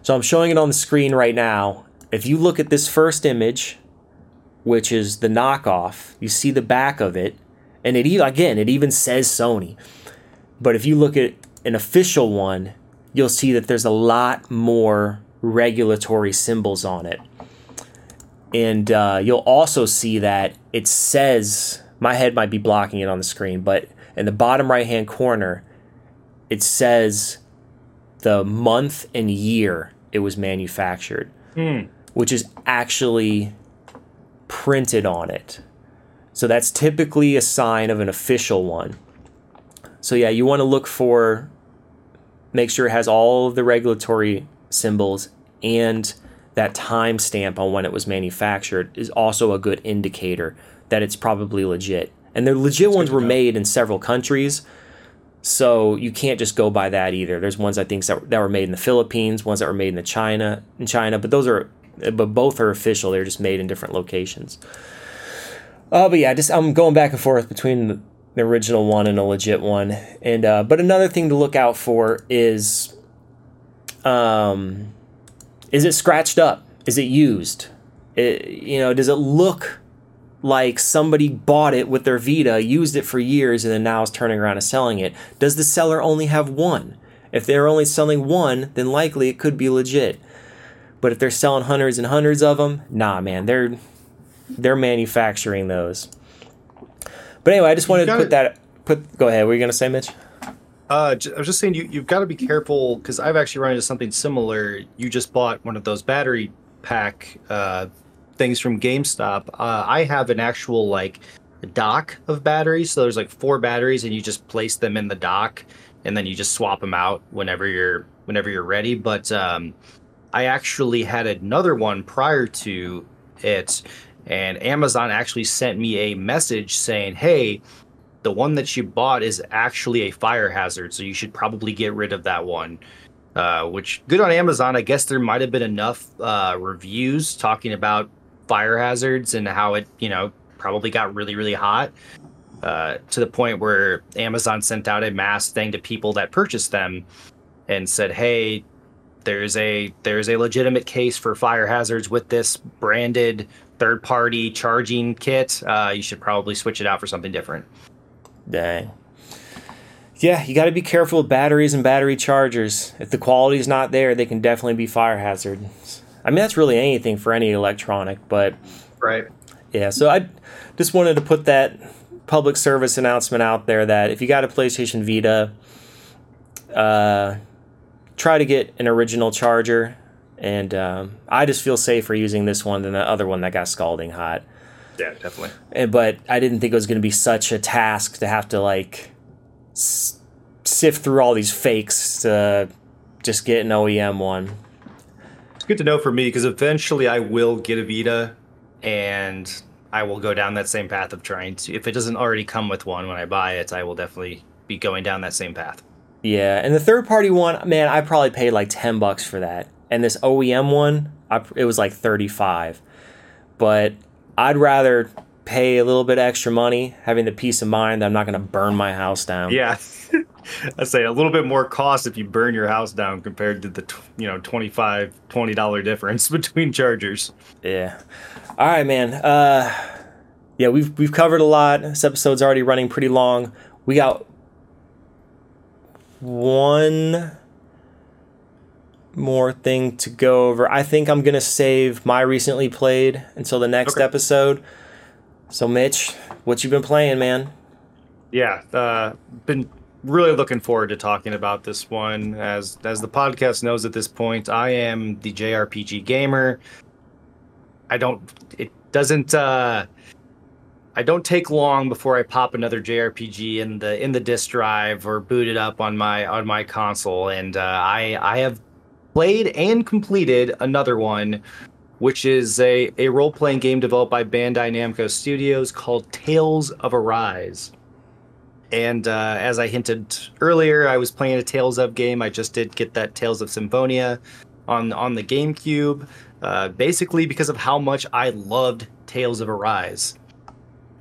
So I'm showing it on the screen right now. If you look at this first image, which is the knockoff, you see the back of it, and it again it even says Sony. But if you look at an official one, you'll see that there's a lot more regulatory symbols on it. And uh, you'll also see that it says, my head might be blocking it on the screen, but in the bottom right hand corner, it says the month and year it was manufactured, which is actually printed on it. So that's typically a sign of an official one. So yeah, you want to look for make sure it has all of the regulatory symbols and that timestamp on when it was manufactured is also a good indicator that it's probably legit. And the legit ones were know. made in several countries. So you can't just go by that either. There's ones I think that, that were made in the Philippines, ones that were made in the China in China, but those are but both are official. They're just made in different locations. Uh, but yeah, just I'm going back and forth between the, the original one and a legit one. And uh, but another thing to look out for is, um, is it scratched up? Is it used? It, you know, does it look like somebody bought it with their Vita, used it for years, and then now is turning around and selling it? Does the seller only have one? If they're only selling one, then likely it could be legit. But if they're selling hundreds and hundreds of them, nah, man, they're they're manufacturing those. But anyway, I just wanted to put that. Put go ahead. What were you gonna say, Mitch? Uh, I was just saying you you've got to be careful because I've actually run into something similar. You just bought one of those battery pack uh, things from GameStop. Uh, I have an actual like dock of batteries, so there's like four batteries, and you just place them in the dock, and then you just swap them out whenever you're whenever you're ready. But um, I actually had another one prior to it, and Amazon actually sent me a message saying, "Hey." The one that you bought is actually a fire hazard, so you should probably get rid of that one. Uh, which good on Amazon. I guess there might have been enough uh, reviews talking about fire hazards and how it, you know, probably got really, really hot uh, to the point where Amazon sent out a mass thing to people that purchased them and said, "Hey, there's a there's a legitimate case for fire hazards with this branded third-party charging kit. Uh, you should probably switch it out for something different." Dang. Yeah, you got to be careful with batteries and battery chargers. If the quality's not there, they can definitely be fire hazards. I mean, that's really anything for any electronic, but Right. yeah, so I just wanted to put that public service announcement out there that if you got a PlayStation Vita, uh, try to get an original charger. And um, I just feel safer using this one than the other one that got scalding hot. Yeah, definitely. And- but I didn't think it was going to be such a task to have to like s- sift through all these fakes to just get an OEM one. It's good to know for me because eventually I will get a Vita and I will go down that same path of trying to. If it doesn't already come with one when I buy it, I will definitely be going down that same path. Yeah, and the third party one, man, I probably paid like ten bucks for that, and this OEM one, I, it was like thirty five. But I'd rather pay a little bit extra money, having the peace of mind that I'm not going to burn my house down. Yeah. I say a little bit more cost if you burn your house down compared to the you know 25 20 dollar difference between chargers. Yeah. All right, man. Uh, yeah, we've we've covered a lot. This episode's already running pretty long. We got one more thing to go over. I think I'm gonna save my recently played until the next Okay. episode. So, Mitch, what you been playing, man? Yeah, uh, been really looking forward to talking about this one. As as the podcast knows at this point, I am the JRPG gamer. I don't. It doesn't. Uh, I don't take long before I pop another JRPG in the in the disk drive or boot it up on my on my console, and uh, I I have played and completed another one, which is a a role playing game developed by Bandai Namco Studios called Tales of Arise. And uh, as I hinted earlier, I was playing a Tales of game. I just did get that Tales of Symphonia on on the GameCube, uh, basically because of how much I loved Tales of Arise.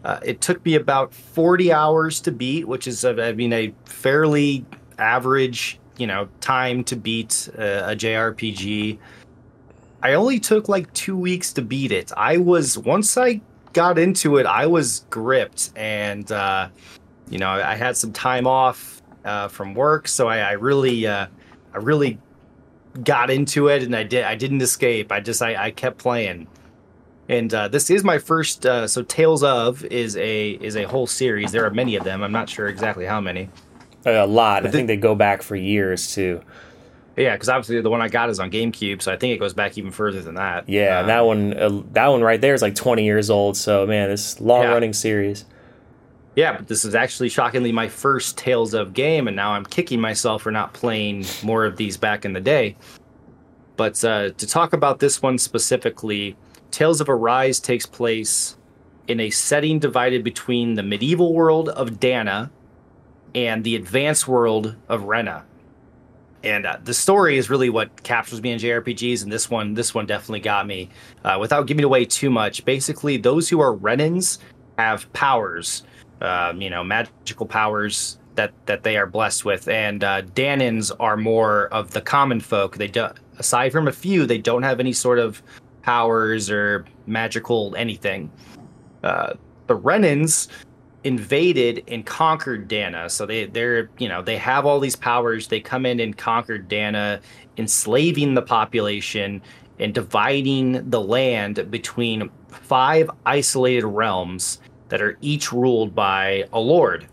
Uh, it took me about 40 hours to beat, which is, I mean, a fairly average, you know, time to beat uh, a JRPG. I only took like two weeks to beat it. I was once I got into it, I was gripped, and uh, you know, I had some time off uh, from work, so I, I really, uh, I really got into it, and I did. I didn't escape. I just, I, I kept playing. And uh, this is my first. Uh, so Tales of is a is a whole series. There are many of them. I'm not sure exactly how many. A lot. I think they go back for years too. Yeah, because obviously the one I got is on GameCube, so I think it goes back even further than that. Yeah, Um, that one. Uh, that one right there is like 20 years old. So man, this long running series. Yeah, but this is actually shockingly my first Tales of game, and now I'm kicking myself for not playing more of these back in the day. But uh, to talk about this one specifically, Tales of Arise takes place in a setting divided between the medieval world of Dahna and the advanced world of Rena. And uh, the story is really what captures me in JRPGs, and this one, this one definitely got me. Uh, without giving away too much, basically, those who are Renans have powers um, you know, magical powers that that they are blessed with, and uh, Dahnans are more of the common folk. They do, aside from a few, they don't have any sort of powers or magical anything. Uh, the Renans invaded and conquered Dahna. So they they're you know they have all these powers. They come in and conquered Dahna, enslaving the population and dividing the land between five isolated realms that are each ruled by a lord.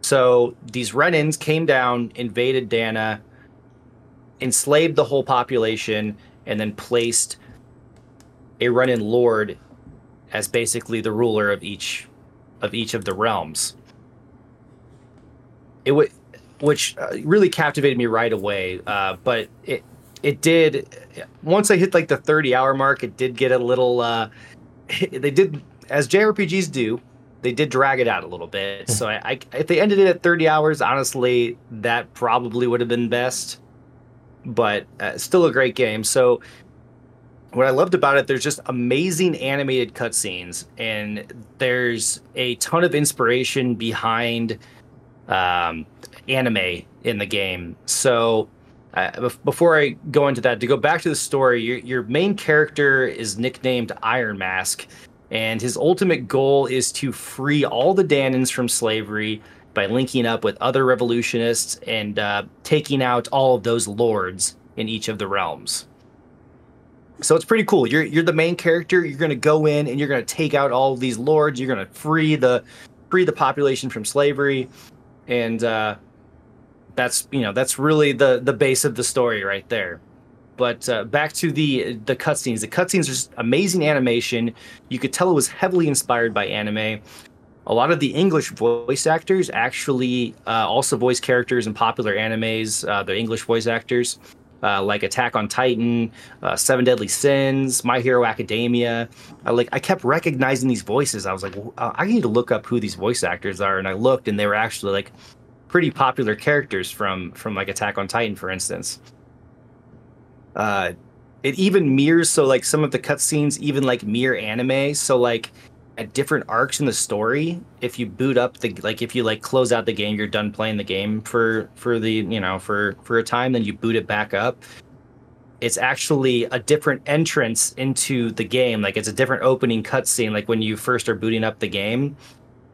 So these Renans came down, invaded Dahna, enslaved the whole population, and then placed a Renan lord as basically the ruler of each of each of the realms. It would, which uh, really captivated me right away. Uh, but it it did once I hit like the thirty hour mark, it did get a little. Uh, they did as JRPGs do. They did drag it out a little bit. so I, I, if they ended it at thirty hours, honestly, that probably would have been best. But uh, still a great game. So what I loved about it, there's just amazing animated cutscenes, and there's a ton of inspiration behind um, anime in the game. So, uh, before I go into that, to go back to the story, your, your main character is nicknamed Iron Mask, and his ultimate goal is to free all the Dahnans from slavery by linking up with other revolutionists and uh, taking out all of those lords in each of the realms. So it's pretty cool. You're you're the main character. You're gonna go in and you're gonna take out all these lords. You're gonna free the free the population from slavery, and uh, that's you know that's really the the base of the story right there. But uh, back to the the cutscenes. The cutscenes are just amazing animation. You could tell it was heavily inspired by anime. A lot of the English voice actors actually uh, also voice characters in popular animes. Uh, the English voice actors uh, like Attack on Titan, uh, Seven Deadly Sins, My Hero Academia. I like I kept recognizing these voices. I was like, well, I need to look up who these voice actors are, and I looked, and they were actually like pretty popular characters from from like Attack on Titan, for instance. Uh, it even mirrors so like some of the cutscenes even like mirror anime. So like at different arcs in the story if you boot up the like if you like close out the game you're done playing the game for for the you know for for a time then you boot it back up. It's actually a different entrance into the game. Like it's a different opening cutscene like when you first are booting up the game.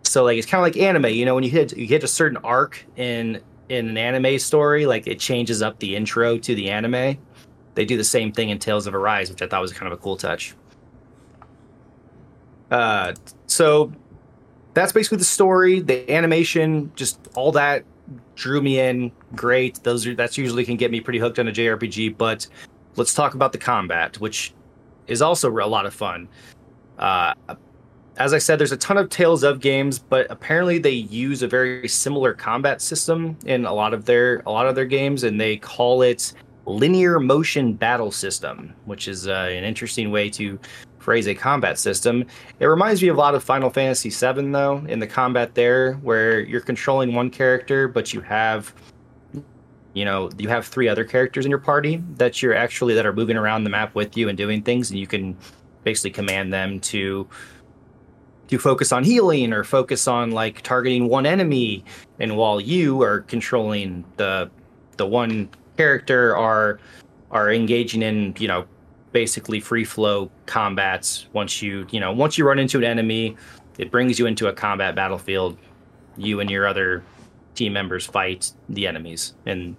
So like it's kind of like anime you know when you hit you hit a certain arc in in an anime story like it changes up the intro to the anime. They do the same thing in tales of arise which i thought was kind of a cool touch uh, so that's basically the story. The animation, just all that drew me in. Great. Those are that's usually can get me pretty hooked on a JRPG. But let's talk about the combat, which is also a lot of fun. Uh, as I said, there's a ton of Tales of games, but apparently they use a very similar combat system in a lot of their a lot of their games, and they call it linear motion battle system, which is uh, an interesting way to a combat system. It reminds me a lot of Final Fantasy VII, though, in the combat there, where you're controlling one character, but you have, you know, you have three other characters in your party that you're actually that are moving around the map with you and doing things, and you can basically command them to to focus on healing or focus on like targeting one enemy, and while you are controlling the the one character are are engaging in you know basically free flow combats. Once you you know once you run into an enemy, it brings you into a combat battlefield. You and your other team members fight the enemies, and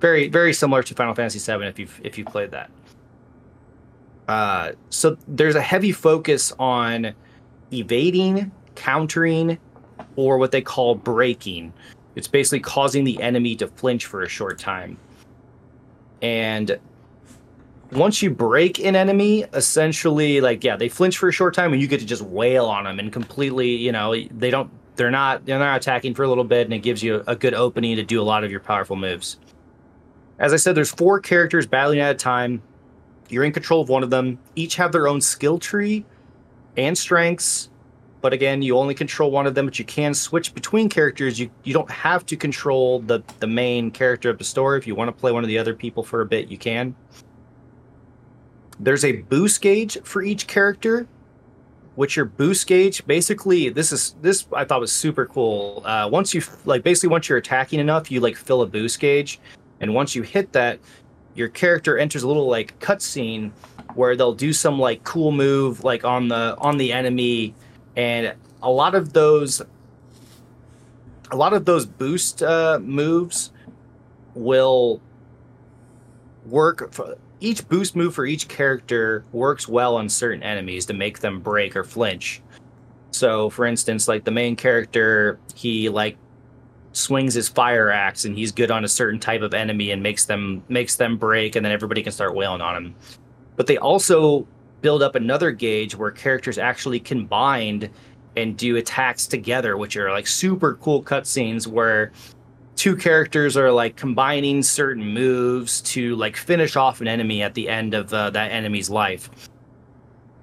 very very similar to Final Fantasy VII if you've if you played that. Uh, so there's a heavy focus on evading, countering, or what they call breaking. It's basically causing the enemy to flinch for a short time. And once you break an enemy, essentially, like yeah, they flinch for a short time, and you get to just wail on them and completely, you know, they don't, they're not, they're not attacking for a little bit, and it gives you a good opening to do a lot of your powerful moves. As I said, there's four characters battling at a time. You're in control of one of them. Each have their own skill tree and strengths, but again, you only control one of them. But you can switch between characters. You you don't have to control the the main character of the story. If you want to play one of the other people for a bit, you can. There's a boost gauge for each character, which your boost gauge basically this is this I thought was super cool. Uh, once you like basically once you're attacking enough, you like fill a boost gauge, and once you hit that, your character enters a little like cutscene where they'll do some like cool move like on the on the enemy, and a lot of those a lot of those boost uh, moves will work for each boost move for each character works well on certain enemies to make them break or flinch. So, for instance, like the main character, he like swings his fire axe and he's good on a certain type of enemy and makes them makes them break and then everybody can start wailing on him. But they also build up another gauge where characters actually combined and do attacks together, which are like super cool cutscenes where two characters are like combining certain moves to like finish off an enemy at the end of uh, that enemy's life.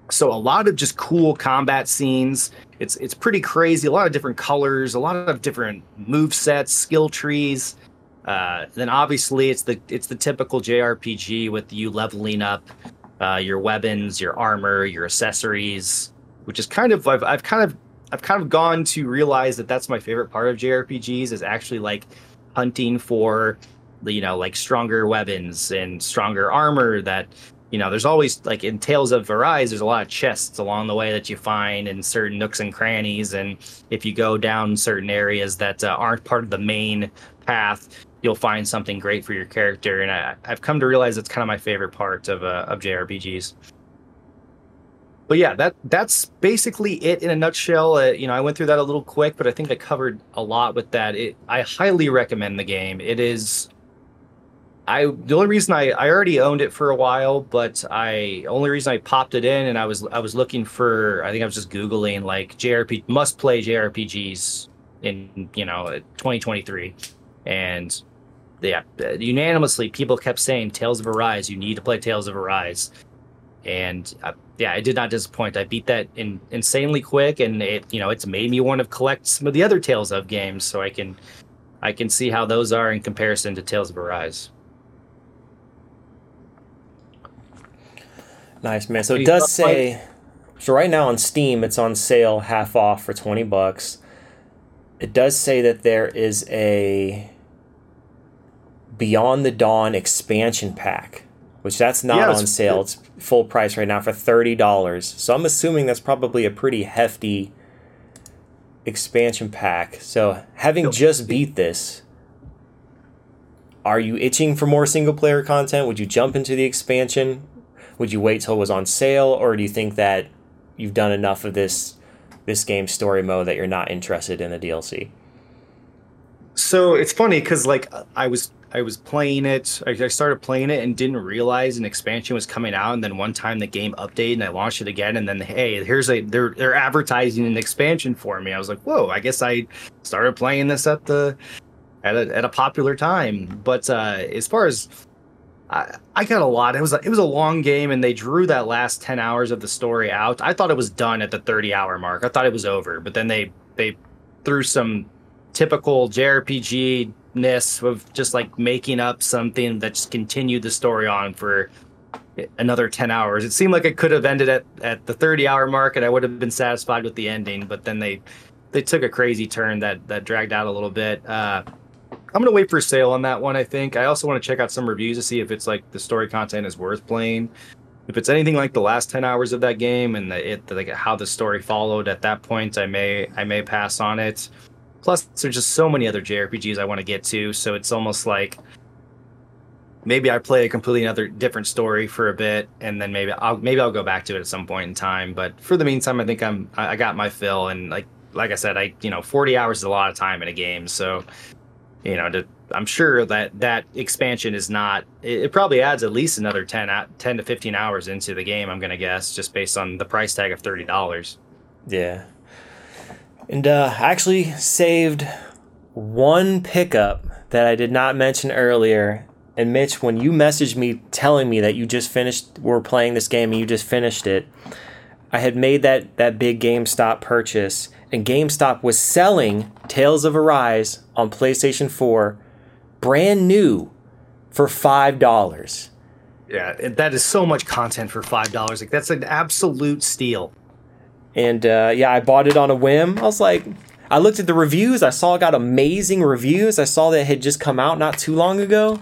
So a lot of just cool combat scenes. It's it's pretty crazy. A lot of different colors, a lot of different move sets, skill trees. Uh, then obviously it's the it's the typical JRPG with you leveling up uh, your weapons, your armor, your accessories, which is kind of I've, I've kind of I've kind of gone to realize that that's my favorite part of JRPGs is actually like hunting for you know like stronger weapons and stronger armor that you know there's always like in tales of arise there's a lot of chests along the way that you find in certain nooks and crannies and if you go down certain areas that uh, aren't part of the main path you'll find something great for your character and I, have come to realize it's kind of my favorite part of, uh, of jrpgs but yeah, that that's basically it in a nutshell. Uh, you know, I went through that a little quick, but I think I covered a lot with that. It, I highly recommend the game. It is. I the only reason I, I already owned it for a while, but I only reason I popped it in and I was I was looking for I think I was just googling like JRP must play JRPGs in you know 2023, and yeah, unanimously people kept saying Tales of Arise. You need to play Tales of Arise, and uh, yeah, it did not disappoint. I beat that in, insanely quick, and it you know it's made me want to collect some of the other Tales of games, so I can I can see how those are in comparison to Tales of Arise. Nice man. So it does say so right now on Steam it's on sale half off for 20 bucks. It does say that there is a Beyond the Dawn expansion pack which that's not yeah, on sale. It's full price right now for thirty dollars. So I'm assuming that's probably a pretty hefty expansion pack. So having just beat this, are you itching for more single player content? Would you jump into the expansion? Would you wait till it was on sale, or do you think that you've done enough of this this game story mode that you're not interested in the DLC? So it's funny because like I was I was playing it. I started playing it and didn't realize an expansion was coming out. And then one time the game updated and I launched it again. And then hey, here's a they're they're advertising an expansion for me. I was like, whoa! I guess I started playing this at the at a at a popular time. But uh, as far as I, I got a lot. It was a, it was a long game, and they drew that last ten hours of the story out. I thought it was done at the thirty hour mark. I thought it was over, but then they they threw some typical JRPG ness of just like making up something that just continued the story on for another 10 hours. It seemed like it could have ended at, at the 30 hour mark and I would have been satisfied with the ending, but then they they took a crazy turn that that dragged out a little bit. Uh, I'm gonna wait for sale on that one. I think I also want to check out some reviews to see if it's like the story content is worth playing. If it's anything like the last ten hours of that game and the, it like how the story followed at that point, I may I may pass on it. Plus, there's just so many other JRPGs I want to get to, so it's almost like maybe I play a completely another different story for a bit, and then maybe I'll maybe I'll go back to it at some point in time. But for the meantime, I think I'm I got my fill, and like like I said, I you know 40 hours is a lot of time in a game, so you know to, I'm sure that that expansion is not. It, it, probably adds at least another 10 10 to 15 hours into the game. I'm gonna guess just based on the price tag of thirty dollars. Yeah, and uh, I actually saved one pickup that I did not mention earlier. And Mitch, when you messaged me telling me that you just finished, were playing this game and you just finished it, I had made that that big GameStop purchase, and GameStop was selling Tales of Arise on PlayStation 4, brand new, for five dollars. Yeah, that is so much content for five dollars. Like that's an absolute steal. And uh, yeah, I bought it on a whim. I was like, I looked at the reviews. I saw it got amazing reviews. I saw that had just come out not too long ago.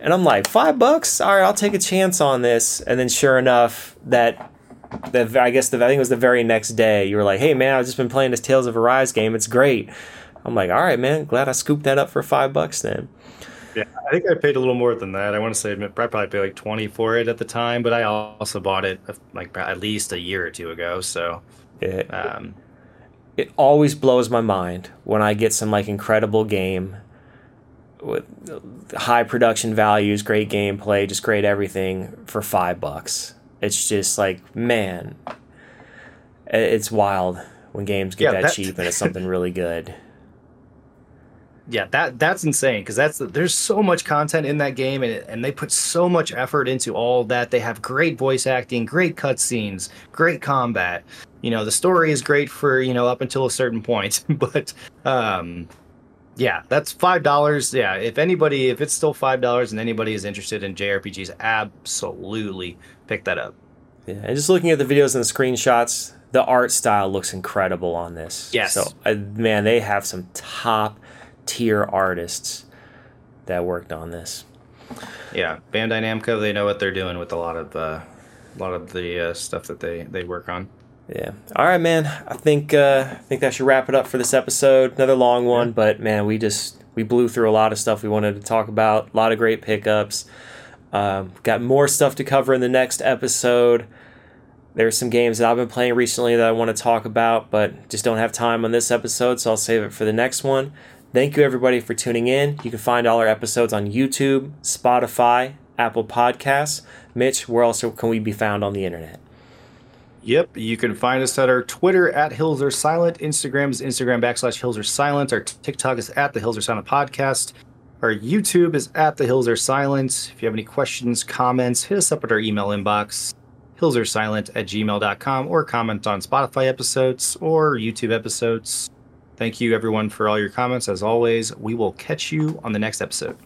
And I'm like, five bucks? All right, I'll take a chance on this. And then sure enough, that the I guess the I think it was the very next day. You were like, "Hey man, I've just been playing this Tales of Arise game. It's great." I'm like, "All right, man. Glad I scooped that up for five bucks then." Yeah, I think I paid a little more than that. I want to say I probably paid like twenty for it at the time, but I also bought it uh, like at least a year or two ago. So, yeah, um, it always blows my mind when I get some like incredible game with high production values, great gameplay, just great everything for five bucks. It's just like, man, it's wild when games get yeah, that, that cheap and it's something really good. Yeah, that that's insane because that's there's so much content in that game and and they put so much effort into all that. They have great voice acting, great cutscenes, great combat. You know, the story is great for you know up until a certain point, but um, yeah, that's five dollars. Yeah, if anybody, if it's still five dollars and anybody is interested in JRPGs, absolutely pick that up. Yeah, and just looking at the videos and the screenshots, the art style looks incredible on this. Yes. So, uh, man, they have some top tier artists that worked on this. Yeah, Bandai Namco, they know what they're doing with a lot of uh, a lot of the uh, stuff that they they work on. Yeah. All right, man. I think uh, I think that should wrap it up for this episode. Another long one, but man, we just we blew through a lot of stuff we wanted to talk about. A lot of great pickups. Um, got more stuff to cover in the next episode. There's some games that I've been playing recently that I want to talk about, but just don't have time on this episode, so I'll save it for the next one. Thank you, everybody, for tuning in. You can find all our episodes on YouTube, Spotify, Apple Podcasts. Mitch, where else can we be found on the internet? Yep, you can find us at our Twitter at Hills Are Silent, Instagram is Instagram backslash Hills Are Silent, our TikTok is at the Hills Are Silent podcast, our YouTube is at the Hills Are Silent. If you have any questions, comments, hit us up at our email inbox, hillsarsilent at gmail.com, or comment on Spotify episodes or YouTube episodes. Thank you, everyone, for all your comments. As always, we will catch you on the next episode.